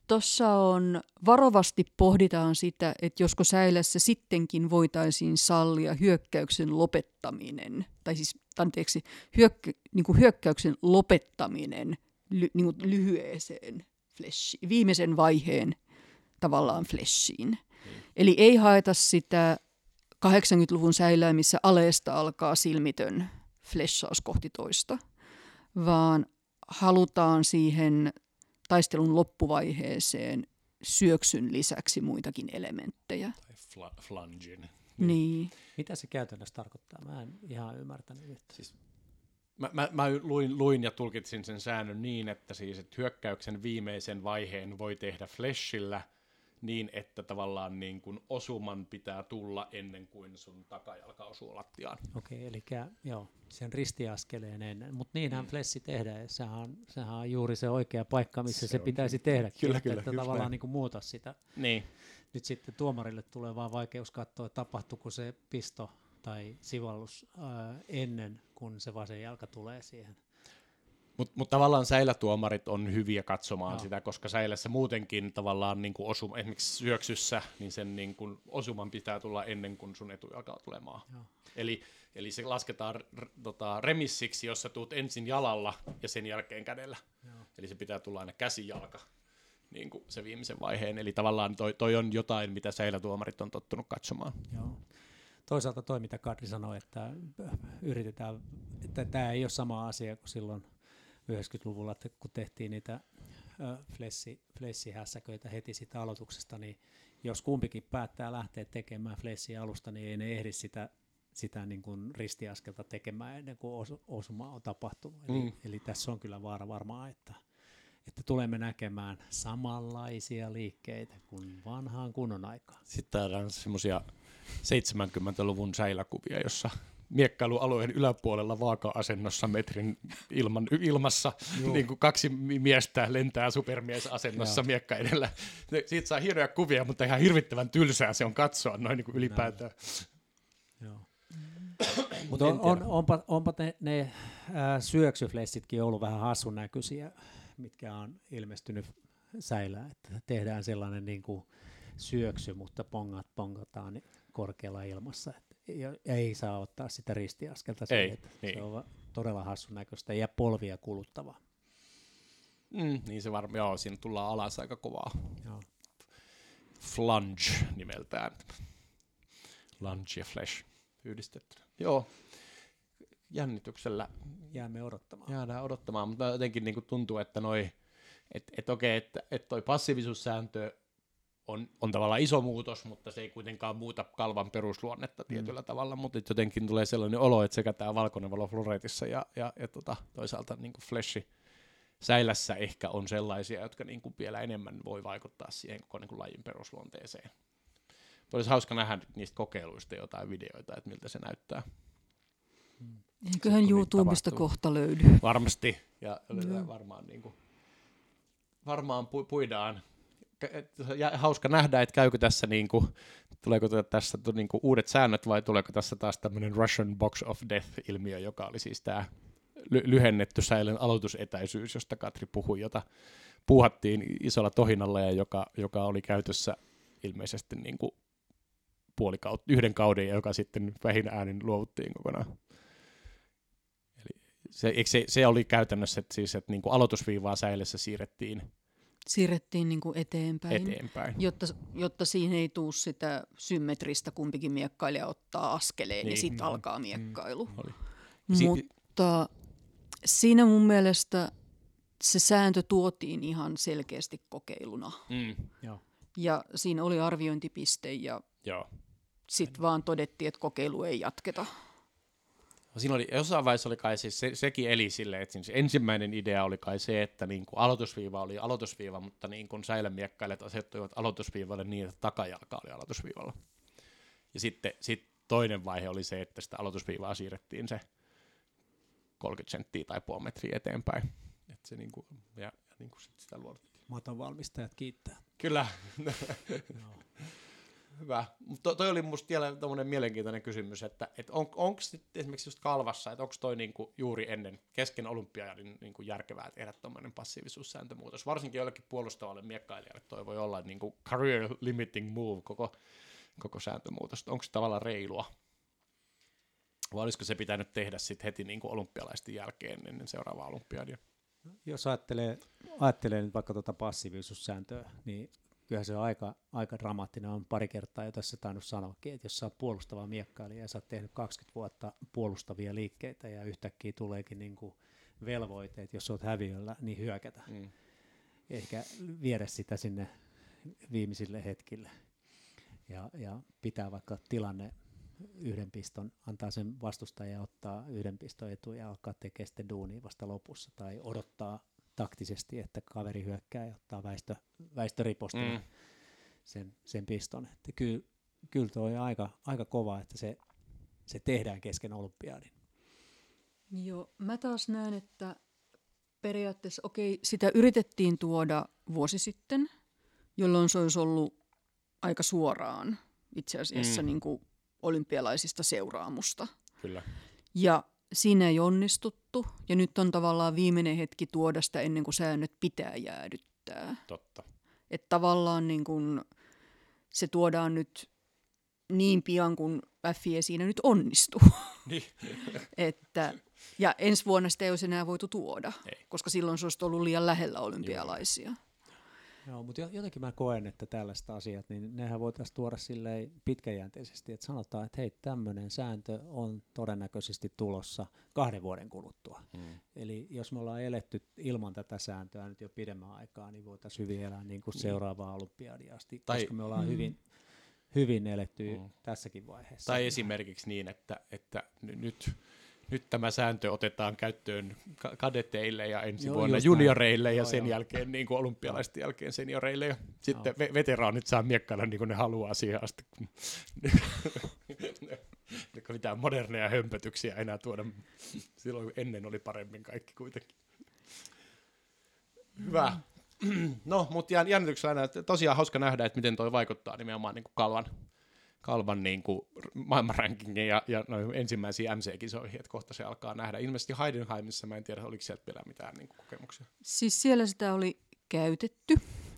tuossa on, varovasti pohditaan sitä, että josko säilässä sittenkin voitaisiin sallia hyökkäyksen lopettaminen, tai siis anteeksi, hyökkä, niin kuin hyökkäyksen lopettaminen ly, niin kuin lyhyeseen flashiin, viimeisen vaiheen tavallaan flashiin. Eli ei haeta sitä 80-luvun säilää, missä aleesta alkaa silmitön flashaus kohti toista, vaan halutaan siihen taistelun loppuvaiheeseen syöksyn lisäksi muitakin elementtejä. Tai fla- flungin. Niin. Mitä se käytännössä tarkoittaa? Mä en ihan ymmärtänyt yhtä. Siis Mä, mä, mä luin, luin ja tulkitsin sen säännön niin, että siis että hyökkäyksen viimeisen vaiheen voi tehdä flashilla niin, että tavallaan niin kuin osuman pitää tulla ennen kuin sun takajalka osuu lattiaan. Okei, eli joo, sen ristiaskeleen ennen. Mutta niinhän mm. flessi tehdään, sehän on, sehän on juuri se oikea paikka, missä se, Se pitäisi tehdä. Kyllä, kyllä, Että tavallaan näin. niin kuin muuta sitä. Niin. Nyt sitten tuomarille tulee vaan vaikeus katsoa, että tapahtuuko se pisto tai sivallus ää, ennen kuin se vasen jalka tulee siihen. Mutta mut tavallaan säilätuomarit on hyviä katsomaan Joo. sitä, koska säilässä muutenkin tavallaan niin kuin osuma, esimerkiksi syöksyssä, niin sen niin kuin osuman pitää tulla ennen kuin sun etujalka alkaa tulemaan. Joo. Eli, eli se lasketaan r, tota, remissiksi, jos sä tuut ensin jalalla ja sen jälkeen kädellä. Joo. Eli se pitää tulla aina käsijalka, niin kuin se viimeisen vaiheen. Eli tavallaan toi, toi on jotain, mitä säilätuomarit on tottunut katsomaan. Joo. Toisaalta toi, mitä Kadri sanoi, että yritetään, että tämä ei ole sama asia kuin silloin 90-luvulla, että kun tehtiin niitä flessi, flessihässäköitä heti sitä aloituksesta, niin jos kumpikin päättää lähteä tekemään flessia alusta, niin ei ne ehdi sitä sitä niin kuin ristiaskelta tekemään ennen kuin os, osuma on tapahtunut. Eli, Mm. eli tässä on kyllä vaara varmaan, että, että tulemme näkemään samanlaisia liikkeitä kuin vanhaan kunnon aikaan. Sitten on semmoisia 70-luvun säiläkuvia, jossa miekkailualueen yläpuolella vaaka-asennossa metrin ilman, ilmassa niin kuin kaksi mi- miestä lentää supermiesasennossa Joo. miekka edellä. Siitä saa hienoja kuvia, mutta ihan hirvittävän tylsää se on katsoa noin niin kuin ylipäätään. Joo. Mutta on, on, onpa, onpa ne, ne ää, syöksyflessitkin ollut vähän hassun näköisiä, mitkä on ilmestynyt säilää, että tehdään sellainen niin kuin syöksy, mutta pongat pongataan korkealla ilmassa. Et ei, ei saa ottaa sitä ristiaskelta. Ei, siihen, että niin. Se on todella hassun näköistä ja polvia kuluttavaa. Mm, niin se varmaan, joo, siinä tullaan alas aika kovaa. Joo. Flunge nimeltään. Lunge ja flash yhdistettynä. Joo, jännityksellä Jäämme odottamaan. jäädään odottamaan, mutta jotenkin niin kuin tuntuu, että noi, et, et okei, että et toi passiivisuussääntö on, on tavallaan iso muutos, mutta se ei kuitenkaan muuta kalvan perusluonnetta tietyllä mm. tavalla, mutta jotenkin tulee sellainen olo, että sekä tämä valkoinen valo Floretissa ja, ja, ja tota, toisaalta niin kuin flashi säilässä ehkä on sellaisia, jotka niin kuin vielä enemmän voi vaikuttaa siihen koko niin kuin lajin perusluonteeseen. Olisi hauska nähdä niistä kokeiluista jotain videoita, että miltä se näyttää. Eiköhän kun niitä YouTubesta tapahtuu. kohta löydy. Varmasti, ja Joo. varmaan, niin kuin, varmaan pu, puidaan. Et- Ja hauska nähdä, että käykö tässä, niin kuin, tuleeko tä- tässä niin kuin uudet säännöt vai tuleeko tässä taas tämmöinen Russian Box of Death-ilmiö, joka oli siis tämä ly- lyhennetty säilön aloitusetäisyys, josta Katri puhui, jota puuhattiin isolla tohinalla ja joka, joka oli käytössä ilmeisesti niin kuin puolikaut, yhden kauden, ja joka sitten vähin äänin luovuttiin kokonaan. Se, eikö se, se oli käytännössä, että, siis, että niin kuin aloitusviivaa säilössä siirrettiin Siirrettiin niin kuin eteenpäin, eteenpäin. Jotta, jotta siihen ei tuu sitä symmetristä, kumpikin miekkailija ottaa askeleen niin. Niin. ja sitten alkaa miekkailu. Oli. Si- Mutta siinä mun mielestä se sääntö tuotiin ihan selkeästi kokeiluna. Mm, Joo. Ja siinä oli arviointipiste ja joo. sitten vaan todettiin, että kokeilu ei jatketa. Siinä oli, jossain vaiheessa oli kai siis se, sekin eli silleen, että siis ensimmäinen idea oli kai se, että niin kuin aloitusviiva oli aloitusviiva, mutta niin kuin säilömiekkailijat asettuivat aloitusviivalle niin, että takajalka oli aloitusviivalla. Ja sitten sit toinen vaihe oli se, että sitä aloitusviivaa siirrettiin se 30 senttiä tai puoli metriä eteenpäin. Et se niin kuin, ja, ja niin kuin sit sitä luotettiin. Maton valmistajat kiittää. Kyllä. Hyvä. Mutta toi oli musta vielä mielenkiintoinen kysymys, että et on, onko esimerkiksi just kalvassa, että onko toi niinku juuri ennen kesken olympiadin niinku järkevää tehdä tuommoinen passiivisuussääntömuutos, varsinkin jollekin puolustavalle miekkailijalle toi voi olla niinku career limiting move koko, koko sääntömuutos. Onko se tavallaan reilua? Vai olisiko se pitänyt tehdä sitten heti niinku olympialaisten jälkeen ennen seuraavaa olympiadia? Jos ajattelee, ajattelee nyt vaikka tuota passiivisuussääntöä, niin kyllähän se on aika, aika dramaattinen. On pari kertaa jo tässä tainnut sanoakin, että jos sä oot puolustava miekkailija ja sä oot tehnyt 20 vuotta puolustavia liikkeitä ja yhtäkkiä tuleekin niin kuin velvoite, että jos oot häviöllä, niin hyökätä. Mm. Ehkä viedä sitä sinne viimeisille hetkille ja, ja pitää vaikka tilanne yhden piston, antaa sen vastustajan ottaa yhden piston etu ja alkaa tekemään sitten duunia vasta lopussa tai odottaa taktisesti, että kaveri hyökkää ja ottaa väistö, väistöripostilla Mm. sen, sen piston. Että kyllä, kyllä tuo on aika, aika kova, että se, se tehdään kesken olympiadin. Joo, mä taas näen, että periaatteessa, okei, sitä yritettiin tuoda vuosi sitten, jolloin se olisi ollut aika suoraan itse asiassa mm. niin kuin olympialaisista seuraamusta. Kyllä. Ja siinä ei onnistuttu, ja nyt on tavallaan viimeinen hetki tuoda sitä ennen kuin säännöt pitää jäädyttää. Totta. Että tavallaan niin kun se tuodaan nyt niin pian, kun FIE siinä nyt onnistuu. Niin. että, ja ensi vuonna sitä ei olisi enää voitu tuoda, Ei. koska silloin se olisi ollut liian lähellä olympialaisia. Joo, mutta jo- jotenkin mä koen, että tällaiset asiat, niin nehän voitaisiin tuoda silleen pitkäjänteisesti, että sanotaan, että hei, tämmöinen sääntö on todennäköisesti tulossa kahden vuoden kuluttua. Mm. Eli jos me ollaan eletty ilman tätä sääntöä nyt jo pidemmän aikaa, niin voitaisiin hyvin elää niin kuin seuraavaan olympiadiin asti, Tai- koska me ollaan Mm. hyvin, hyvin eletty mm. tässäkin vaiheessa. Tai esimerkiksi niin, että, että nyt, nyt tämä sääntö otetaan käyttöön kadeteille ja ensi Joo, vuonna junioreille näin. ja Joo, sen jo. jälkeen niin kuin olympialaisten jälkeen senioreille ja sitten ve- veteraanit saa miekkailla niin kuin ne haluaa siihen asti. mitään moderneja hömpötyksiä enää tuoda. Silloin ennen oli paremmin kaikki kuitenkin. Hyvä. No, mutta jännityksellä aina, tosiaan hauska nähdä, että miten toi vaikuttaa nimenomaan niin kuin kalvan, kalvan niin kuin maailmanrankingin ja, ja noin ensimmäisiin MC-kisoihin, että kohta se alkaa nähdä. Ilmeisesti Heidenheimissa, mä en tiedä, oliko sieltä vielä mitään niin kuin kokemuksia. Siis siellä sitä oli käytetty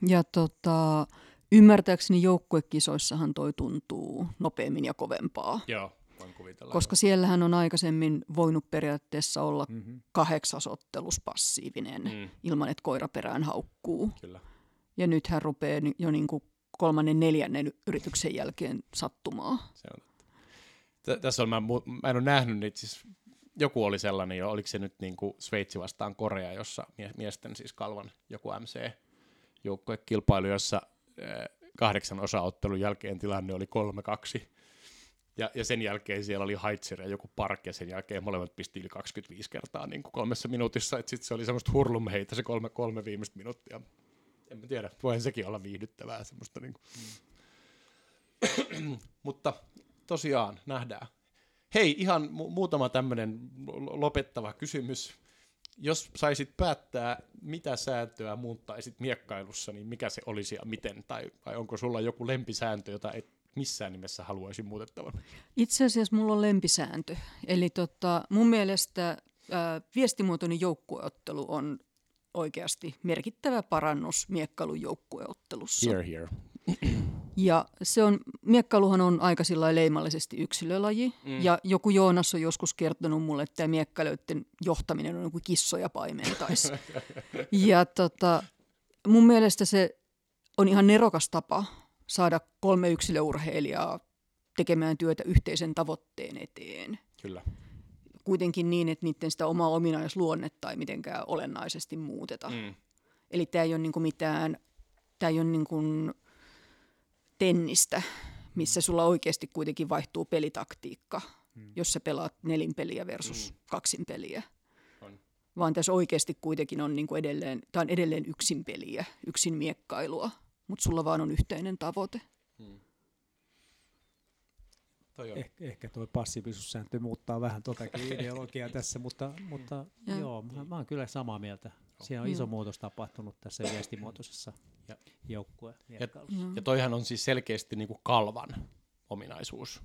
ja tota, ymmärtääkseni joukkuekisoissahan toi tuntuu nopeammin ja kovempaa. Joo. Koska siellähän on aikaisemmin voinut periaatteessa olla mm-hmm. kahdeksasottelus passiivinen mm. ilman, että koira perään haukkuu. Kyllä. Ja nythän rupeaa jo niin kuin kolmannen, neljännen yrityksen jälkeen sattumaa. Se on T- tässä on, mä, mä en ole nähnyt niitä, siis joku oli sellainen jo, oliko se nyt niin kuin Sveitsi vastaan Korea, jossa miesten siis kalvan joku MC-joukkuekilpailu, jossa kahdeksan osaottelun jälkeen tilanne oli 3-2 ja, ja sen jälkeen siellä oli Heitzer ja joku Park, ja sen jälkeen molemmat pisti yli 25 kertaa niin kuin kolmessa minuutissa, sitten se oli semmoista hurlumheitä se kolme, kolme viimeistä minuuttia. En mä tiedä, voihan sekin olla viihdyttävää semmoista. Niin kuin. Mm. Mutta tosiaan nähdään. Hei, ihan mu- muutama tämmöinen lopettava kysymys. Jos saisit päättää, mitä sääntöä muuttaisit miekkailussa, niin mikä se olisi ja miten? Tai, vai onko sulla joku lempisääntö, jota et missään nimessä haluaisin muutettavan? Itse asiassa mulla on lempisääntö. Eli tota, mun mielestä ää, viestimuotoinen joukkueottelu on oikeasti merkittävä parannus miekkailun joukkueottelussa. Here, here. Ja se on, miekkailuhan on aika leimallisesti yksilölaji. Mm. Ja joku Joonas on joskus kertonut mulle, että tämä miekkailijoiden johtaminen on kuin kissoja paimentais. ja tota, mun mielestä se on ihan nerokas tapa saada kolme yksilöurheilijaa tekemään työtä yhteisen tavoitteen eteen. Kyllä. Kuitenkin niin, että niiden sitä omaa ominaisluonnetta ei mitenkään olennaisesti muuteta. Mm. Eli tämä ei ole niinku mitään, tämä ei ole niinku tennistä, missä sulla oikeasti kuitenkin vaihtuu pelitaktiikka, mm. jos sä pelaat nelinpeliä versus mm. kaksin peliä. On. Vaan tässä oikeasti kuitenkin on niinku edelleen, tämä on edelleen yksin peliä, yksin miekkailua mutta sulla vaan on yhteinen tavoite. Hmm. Eh, ehkä tuo passiivisuussääntö muuttaa vähän tuotakin ideologiaa tässä, mutta, mutta ja. joo, mä, mä oon kyllä samaa mieltä. Siinä on iso muutos tapahtunut tässä viestimuotoisessa joukkue. Ja, ja toihan on siis selkeästi niin kuin kalvan ominaisuus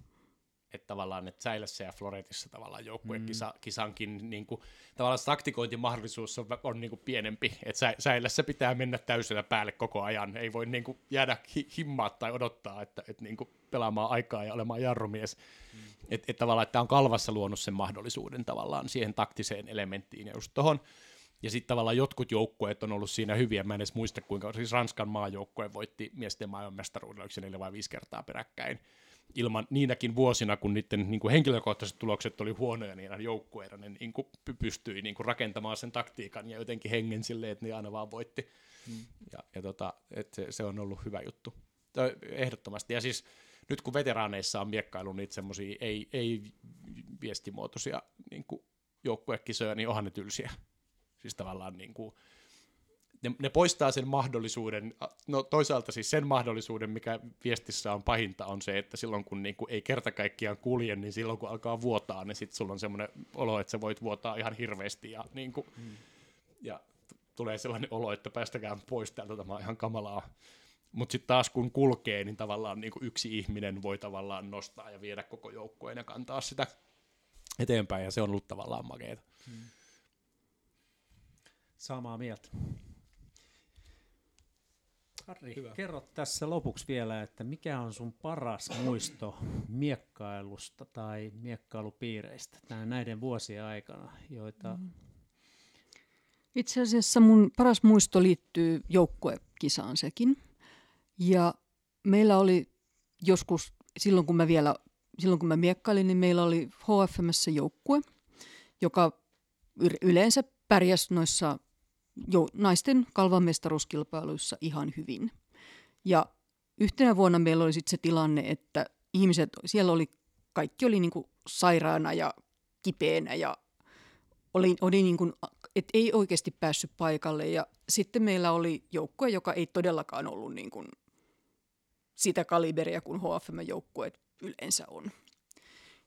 että tavallaan että Säilässä ja Floretissa tavallaan joukkuekisankin mm. niin kuin, tavallaan taktikointimahdollisuus on, on niin kuin pienempi, että sä, Säilässä pitää mennä täysillä päälle koko ajan, ei voi niin kuin, jäädä hi- himmaa tai odottaa, että, että niin kuin, pelaamaan aikaa ja olemaan jarrumies, mm. että et, tavallaan että on kalvassa luonut sen mahdollisuuden tavallaan siihen taktiseen elementtiin ja just tohon, ja sitten tavallaan jotkut joukkueet on ollut siinä hyviä, mä en edes muista kuinka, siis Ranskan maajoukkue voitti miesten maailmanmestaruuden, oliko se neljä vai viisi kertaa peräkkäin, ilman niinäkin vuosina, kun niiden niin kuin henkilökohtaiset tulokset oli huonoja, niin joukkueena ne niin kuin pystyi niin kuin rakentamaan sen taktiikan ja jotenkin hengen silleen, että ne aina vaan voitti. Hmm. Ja, ja tota, et se, se, on ollut hyvä juttu. Ehdottomasti. Ja siis nyt kun veteraaneissa on miekkailu niitä semmoisia ei, ei viestimuotoisia niin joukkuekisoja, niin onhan ne tylsiä. Siis tavallaan niin kuin, ne, ne poistaa sen mahdollisuuden, no toisaalta siis sen mahdollisuuden, mikä viestissä on pahinta, on se, että silloin kun niinku ei kerta kaikkiaan kulje, niin silloin kun alkaa vuotaa, niin sitten sulla on semmoinen olo, että sä voit vuotaa ihan hirveästi ja, niinku, hmm. ja tulee sellainen olo, että päästäkään pois täältä, tämä on ihan kamalaa. Mutta sitten taas kun kulkee, niin tavallaan niinku yksi ihminen voi tavallaan nostaa ja viedä koko joukkueen ja kantaa sitä eteenpäin, ja se on ollut tavallaan makeeta. Hmm. Samaa mieltä. Harri, Hyvä. kerro tässä lopuksi vielä, että mikä on sun paras muisto miekkailusta tai miekkailupiireistä näiden vuosien aikana, joita... Mm. Itse asiassa mun paras muisto liittyy joukkuekisaan sekin. Ja meillä oli joskus, silloin kun mä vielä, silloin kun mä miekkailin, niin meillä oli HFMssä joukkue, joka yleensä pärjäsi noissa jo, naisten kalvanmestaruuskilpailuissa ihan hyvin. Ja yhtenä vuonna meillä oli sitten se tilanne, että ihmiset, siellä oli, kaikki oli niin kuin sairaana ja kipeänä ja oli, oli niin kuin, et ei oikeasti päässyt paikalle. Ja sitten meillä oli joukkue, joka ei todellakaan ollut niin kuin sitä kaliberia kuin HFM-joukkueet yleensä on.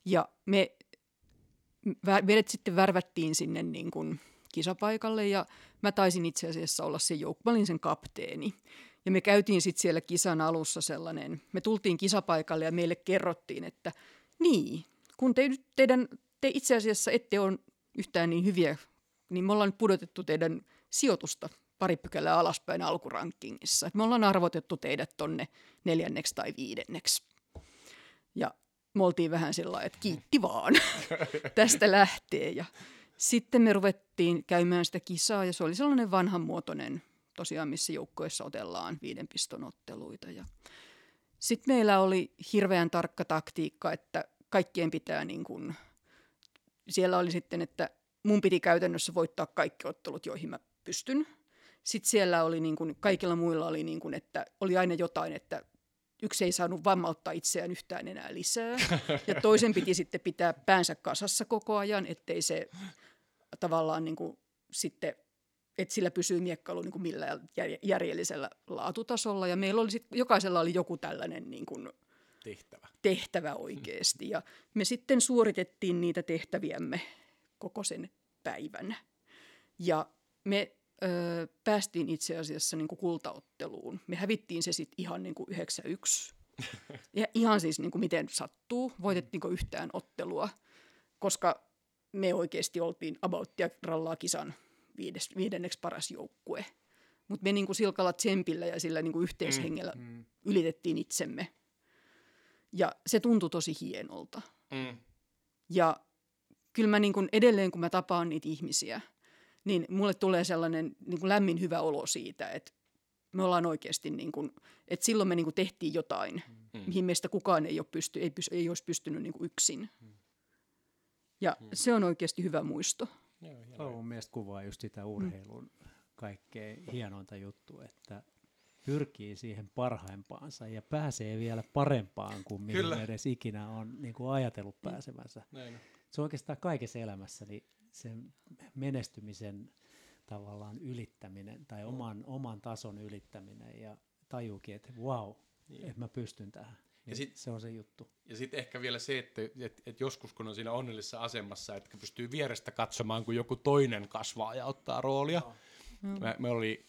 Ja me vedet sitten värvättiin sinne niin kuin kisapaikalle ja mä taisin itse asiassa olla se joukkueen sen kapteeni. Ja me käytiin sitten siellä kisan alussa sellainen, me tultiin kisapaikalle ja meille kerrottiin, että niin, kun te, teidän, te itse asiassa ette ole yhtään niin hyviä, niin me ollaan pudotettu teidän sijoitusta pari pykälää alaspäin alkurankingissa. me ollaan arvotettu teidät tonne neljänneksi tai viidenneksi. Ja me oltiin vähän sillä että kiitti vaan, tästä lähtee. Ja sitten me ruvettiin käymään sitä kisaa ja se oli sellainen vanhanmuotoinen tosiaan, missä joukkoissa otellaan viiden piston otteluita. Ja sitten meillä oli hirveän tarkka taktiikka, että kaikkien pitää niin kuin, siellä oli sitten, että mun piti käytännössä voittaa kaikki ottelut, joihin mä pystyn. Sitten siellä oli niin kuin, kaikilla muilla oli niin kuin, että oli aina jotain, että yksi ei saanut vammauttaa itseään yhtään enää lisää. Ja toisen piti sitten pitää päänsä kasassa koko ajan, ettei se tavallaan niin kuin, sitten että sillä pysyy miekkailu niin kuin millään järjellisellä laatutasolla. Ja meillä oli sit, jokaisella oli joku tällainen niin kuin, tehtävä. tehtävä oikeasti. Ja me sitten suoritettiin niitä tehtäviämme koko sen päivän. Ja me ö, päästiin itse asiassa niin kuin kultaotteluun. Me hävittiin se sitten ihan niin kuin 9-1. Ja ihan siis niin kuin miten sattuu. Voitettiinko yhtään ottelua, koska me oikeasti oltiin about ja rallaa kisan viides, viidenneksi paras joukkue. Mutta me niin kuin silkalla tsempillä ja sillä niin kuin yhteishengellä mm, mm. ylitettiin itsemme. Ja se tuntui tosi hienolta. Mm. Ja kyllä mä niin kuin edelleen, kun mä tapaan niitä ihmisiä, niin mulle tulee sellainen niin kuin lämmin hyvä olo siitä, että me ollaan oikeasti, niin kuin, että silloin me niin kuin tehtiin jotain, mm. mihin meistä kukaan ei, ole pysty, ei, pysty, ei olisi pystynyt niin kuin yksin. Mm. Ja mm. se on oikeasti hyvä muisto. Joo, on mun mielestä kuvaa just sitä urheilun mm. kaikkein hienointa juttua, että pyrkii siihen parhaimpaansa ja pääsee vielä parempaan kuin mihin Kyllä. edes ikinä on niin kuin ajatellut mm. pääsemänsä. Näin. Se on oikeastaan kaikessa elämässä niin sen menestymisen tavallaan ylittäminen tai oman, oman tason ylittäminen ja tajuukin, että wow, niin. että mä pystyn tähän. Niin ja sit, se on se juttu. Ja sitten ehkä vielä se, että et, et joskus kun on siinä onnellisessa asemassa, että pystyy vierestä katsomaan, kun joku toinen kasvaa ja ottaa roolia. No. Mm. Me, me oli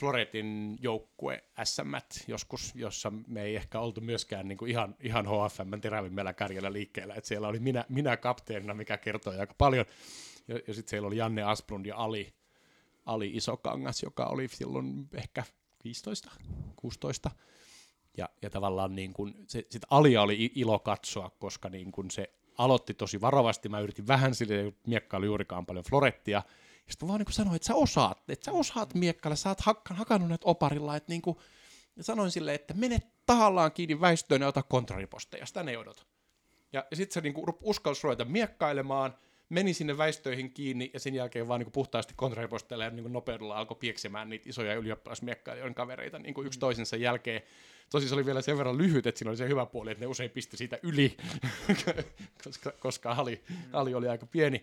Floretin joukkue SM joskus, jossa me ei ehkä oltu myöskään niin kuin ihan, ihan HFM terävimmällä kärjellä liikkeellä. Et siellä oli minä, minä kapteenina, mikä kertoi aika paljon. Ja, ja sitten siellä oli Janne Asplund ja Ali, Ali Isokangas, joka oli silloin ehkä 15, 16 ja, ja tavallaan niin kuin, se, sit Alia oli ilo katsoa, koska niin kuin se aloitti tosi varovasti. Mä yritin vähän sille, miekkailla juurikaan paljon florettia. Ja sitten vaan niin sanoin, että sä osaat, että sä osaat miekkailla, sä oot hakkan, hakannut näitä oparilla. Että niin kuin, ja sanoin sille, että mene tahallaan kiinni väistöön ja ota kontrariposteja, sitä ne odota. Ja, ja sitten se niin uskalsi ruveta miekkailemaan – meni sinne väistöihin kiinni ja sen jälkeen vaan niin puhtaasti kontrariposteella ja niin nopeudella alkoi pieksemään niitä isoja ylioppilasmiekkailijoiden kavereita niin kuin yksi mm. toisensa jälkeen. Tosi se oli vielä sen verran lyhyt, että siinä oli se hyvä puoli, että ne usein pisti siitä yli, koska, koska Ali, mm. Ali oli aika pieni.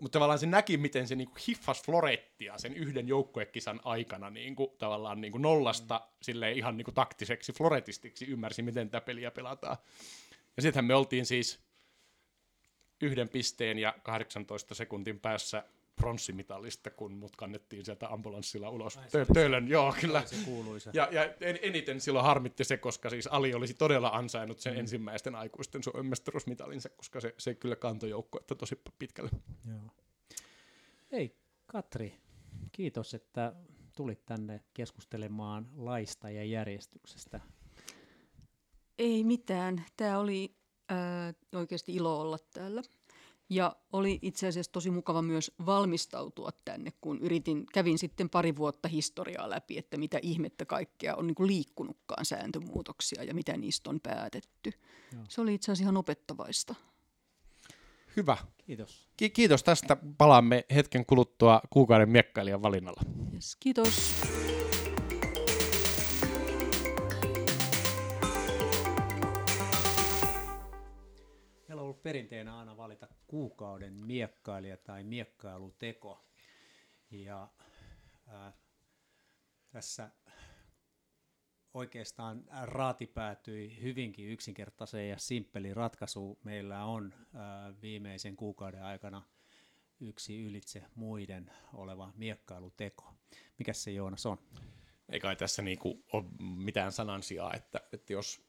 Mutta tavallaan se näki, miten se niinku hiffas Florettia sen yhden joukkuekisan aikana niinku, tavallaan niinku nollasta mm. silleen ihan niinku taktiseksi floretistiksi ymmärsi, miten tätä peliä pelataan. Ja sittenhän me oltiin siis yhden pisteen ja 18 sekuntin päässä pronssimitalista, kun mut kannettiin sieltä ambulanssilla ulos Töölön. Joo, kyllä. Se Ja, ja eniten silloin harmitti se, koska siis Ali olisi todella ansainnut sen mm. ensimmäisten aikuisten Suomen mestaruusmitalinsa, koska se, se kyllä kantoi joukkuetta tosi pitkälle. Joo. Hei, Katri, kiitos, että tulit tänne keskustelemaan laista ja järjestyksestä. Ei mitään. Tämä oli ää, oikeasti ilo olla täällä. Ja oli itse asiassa tosi mukava myös valmistautua tänne, kun yritin, kävin sitten pari vuotta historiaa läpi, että mitä ihmettä kaikkea on niin kuin liikkunutkaan sääntömuutoksia ja mitä niistä on päätetty. Joo. Se oli itse asiassa ihan opettavaista. Hyvä. Kiitos. Ki- kiitos tästä. Palaamme hetken kuluttua kuukauden miekkailijan valinnalla. Yes, kiitos. Perinteenä aina valita kuukauden miekkailija tai miekkailuteko. Ja ää, tässä oikeastaan raati päätyi hyvinkin yksinkertaiseen ja simppeli ratkaisu. Meillä on ää, viimeisen kuukauden aikana yksi ylitse muiden oleva miekkailuteko. Mikä se Joonas on? Ei kai tässä niinku ole mitään sanansijaa, että, että jos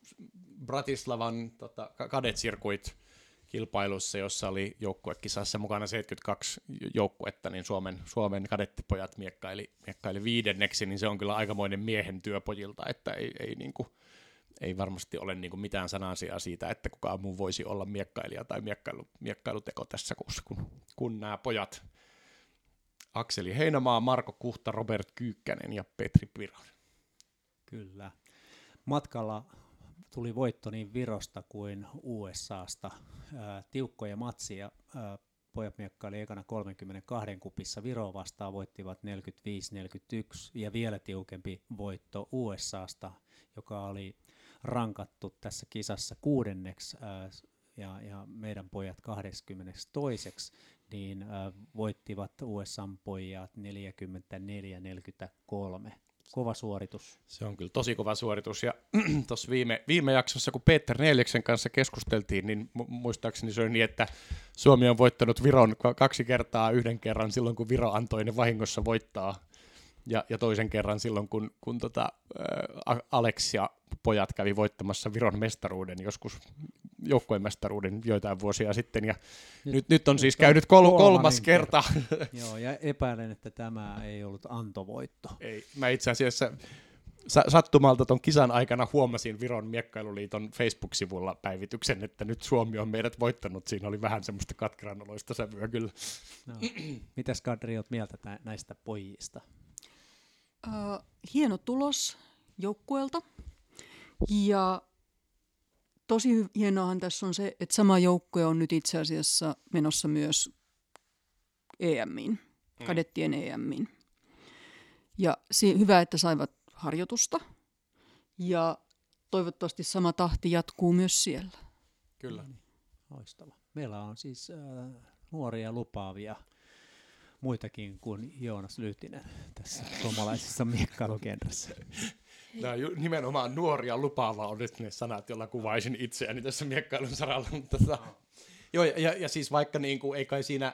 Bratislavan tota, kadetsirkuit kilpailussa, jossa oli joukkuekisassa mukana 72 joukkuetta, niin Suomen, Suomen kadettipojat miekkaili, miekkaili viidenneksi, niin se on kyllä aikamoinen miehen työ pojilta, että ei, ei, niin kuin, ei varmasti ole niin kuin mitään sanansia siitä, että kukaan muu voisi olla miekkailija tai miekkailu, miekkailuteko tässä kuussa, kun, kun nämä pojat Akseli Heinamaa, Marko Kuhta, Robert Kyykkänen ja Petri Pironen. Kyllä. Matkalla tuli voitto niin Virosta kuin USAsta. Ää, tiukkoja matsia. Ää, pojat miekkaili ekana 32 kupissa Viroa vastaan, voittivat 45-41 ja vielä tiukempi voitto USAsta, joka oli rankattu tässä kisassa kuudenneksi ää, ja, ja meidän pojat 22 niin ää, voittivat USAn pojat 44-43 kova suoritus. Se on kyllä tosi kova suoritus. Ja tuossa viime, viime jaksossa, kun Peter Neljäksen kanssa keskusteltiin, niin mu- muistaakseni se oli niin, että Suomi on voittanut Viron kaksi kertaa yhden kerran silloin, kun Viro antoi ne vahingossa voittaa. Ja, ja toisen kerran silloin, kun, kun tota, ä, pojat kävi voittamassa Viron mestaruuden joskus joukkueen mestaruuden joitain vuosia sitten, ja nyt, nyt, nyt on siis käynyt kol- kolmas kerta. kerta. Joo, ja epäilen, että tämä ei ollut antovoitto. Ei, mä itse asiassa sattumalta tuon kisan aikana huomasin Viron miekkailuliiton Facebook-sivulla päivityksen, että nyt Suomi on meidät voittanut. Siinä oli vähän semmoista katkerannoloista sävyä kyllä. No. Mitäs Kadri olet mieltä näistä pojista? Uh, hieno tulos joukkueelta. Ja tosi hienoahan tässä on se, että sama joukkue on nyt itse asiassa menossa myös EMiin, mm. kadettien EMiin. Ja si- hyvä, että saivat harjoitusta ja toivottavasti sama tahti jatkuu myös siellä. Kyllä. No niin, loistava. Meillä on siis äh, nuoria lupaavia muitakin kuin Joonas Lyhtinen tässä suomalaisessa miekkailukentässä. Nämä nimenomaan nuoria lupaava on nyt ne sanat, joilla kuvaisin itseäni tässä miekkailun saralla. Mutta tota, joo, ja, ja, siis vaikka niin kuin, ei kai siinä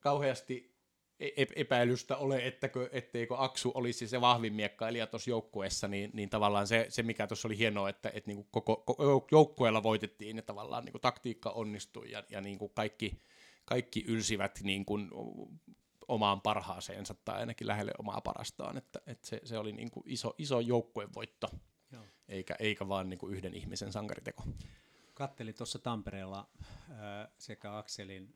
kauheasti e-, epäilystä ole, ettäkö, etteikö Aksu olisi se vahvin miekkailija tuossa joukkueessa, niin, niin tavallaan se, se mikä tuossa oli hienoa, että, että niin kuin koko, koko joukkueella voitettiin ja tavallaan niin kuin taktiikka onnistui ja, ja niin kuin kaikki, kaikki ylsivät niin kuin omaan parhaaseensa tai ainakin lähelle omaa parastaan, että, että se, se oli niin kuin iso, iso joukkuevoitto, Joo. Eikä, eikä vaan niin kuin yhden ihmisen sankariteko. Kattelin tuossa Tampereella äh, sekä Akselin,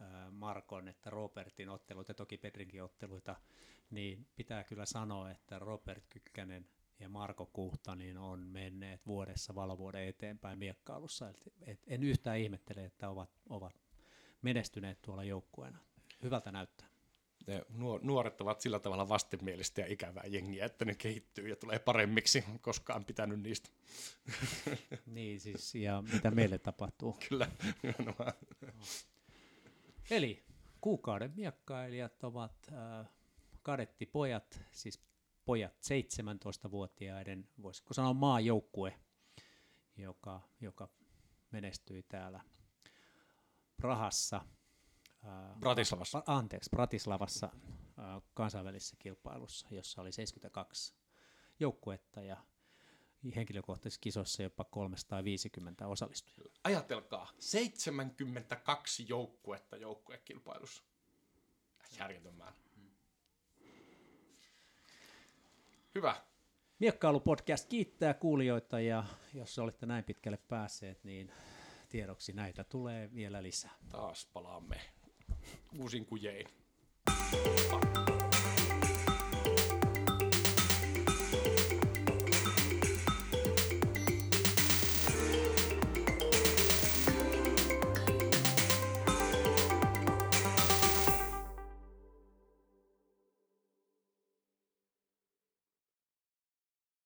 äh, Markon että Robertin otteluita, toki Petrinkin otteluita, niin pitää kyllä sanoa, että Robert Kykkänen ja Marko Kuhta niin on menneet vuodessa valovuoden eteenpäin miekkailussa. Et, et en yhtään ihmettele, että ovat, ovat menestyneet tuolla joukkueena. Hyvältä näyttää ne nuoret ovat sillä tavalla vastenmielistä ja ikävää jengiä, että ne kehittyy ja tulee paremmiksi, koskaan pitänyt niistä. niin siis, ja mitä meille tapahtuu. Kyllä, no. Eli kuukauden miekkailijat ovat äh, kadettipojat, siis pojat 17-vuotiaiden, voisiko sanoa maajoukkue, joka, joka menestyi täällä Prahassa – Bratislavassa. Anteeksi, Bratislavassa kansainvälisessä kilpailussa, jossa oli 72 joukkuetta ja henkilökohtaisissa kisoissa jopa 350 osallistujaa. Ajatelkaa, 72 joukkuetta joukkuekilpailussa. Järjetön määrä. Hyvä. Miekkailupodcast kiittää kuulijoita ja jos olette näin pitkälle päässeet, niin tiedoksi näitä tulee vielä lisää. Taas palaamme uusin kujein.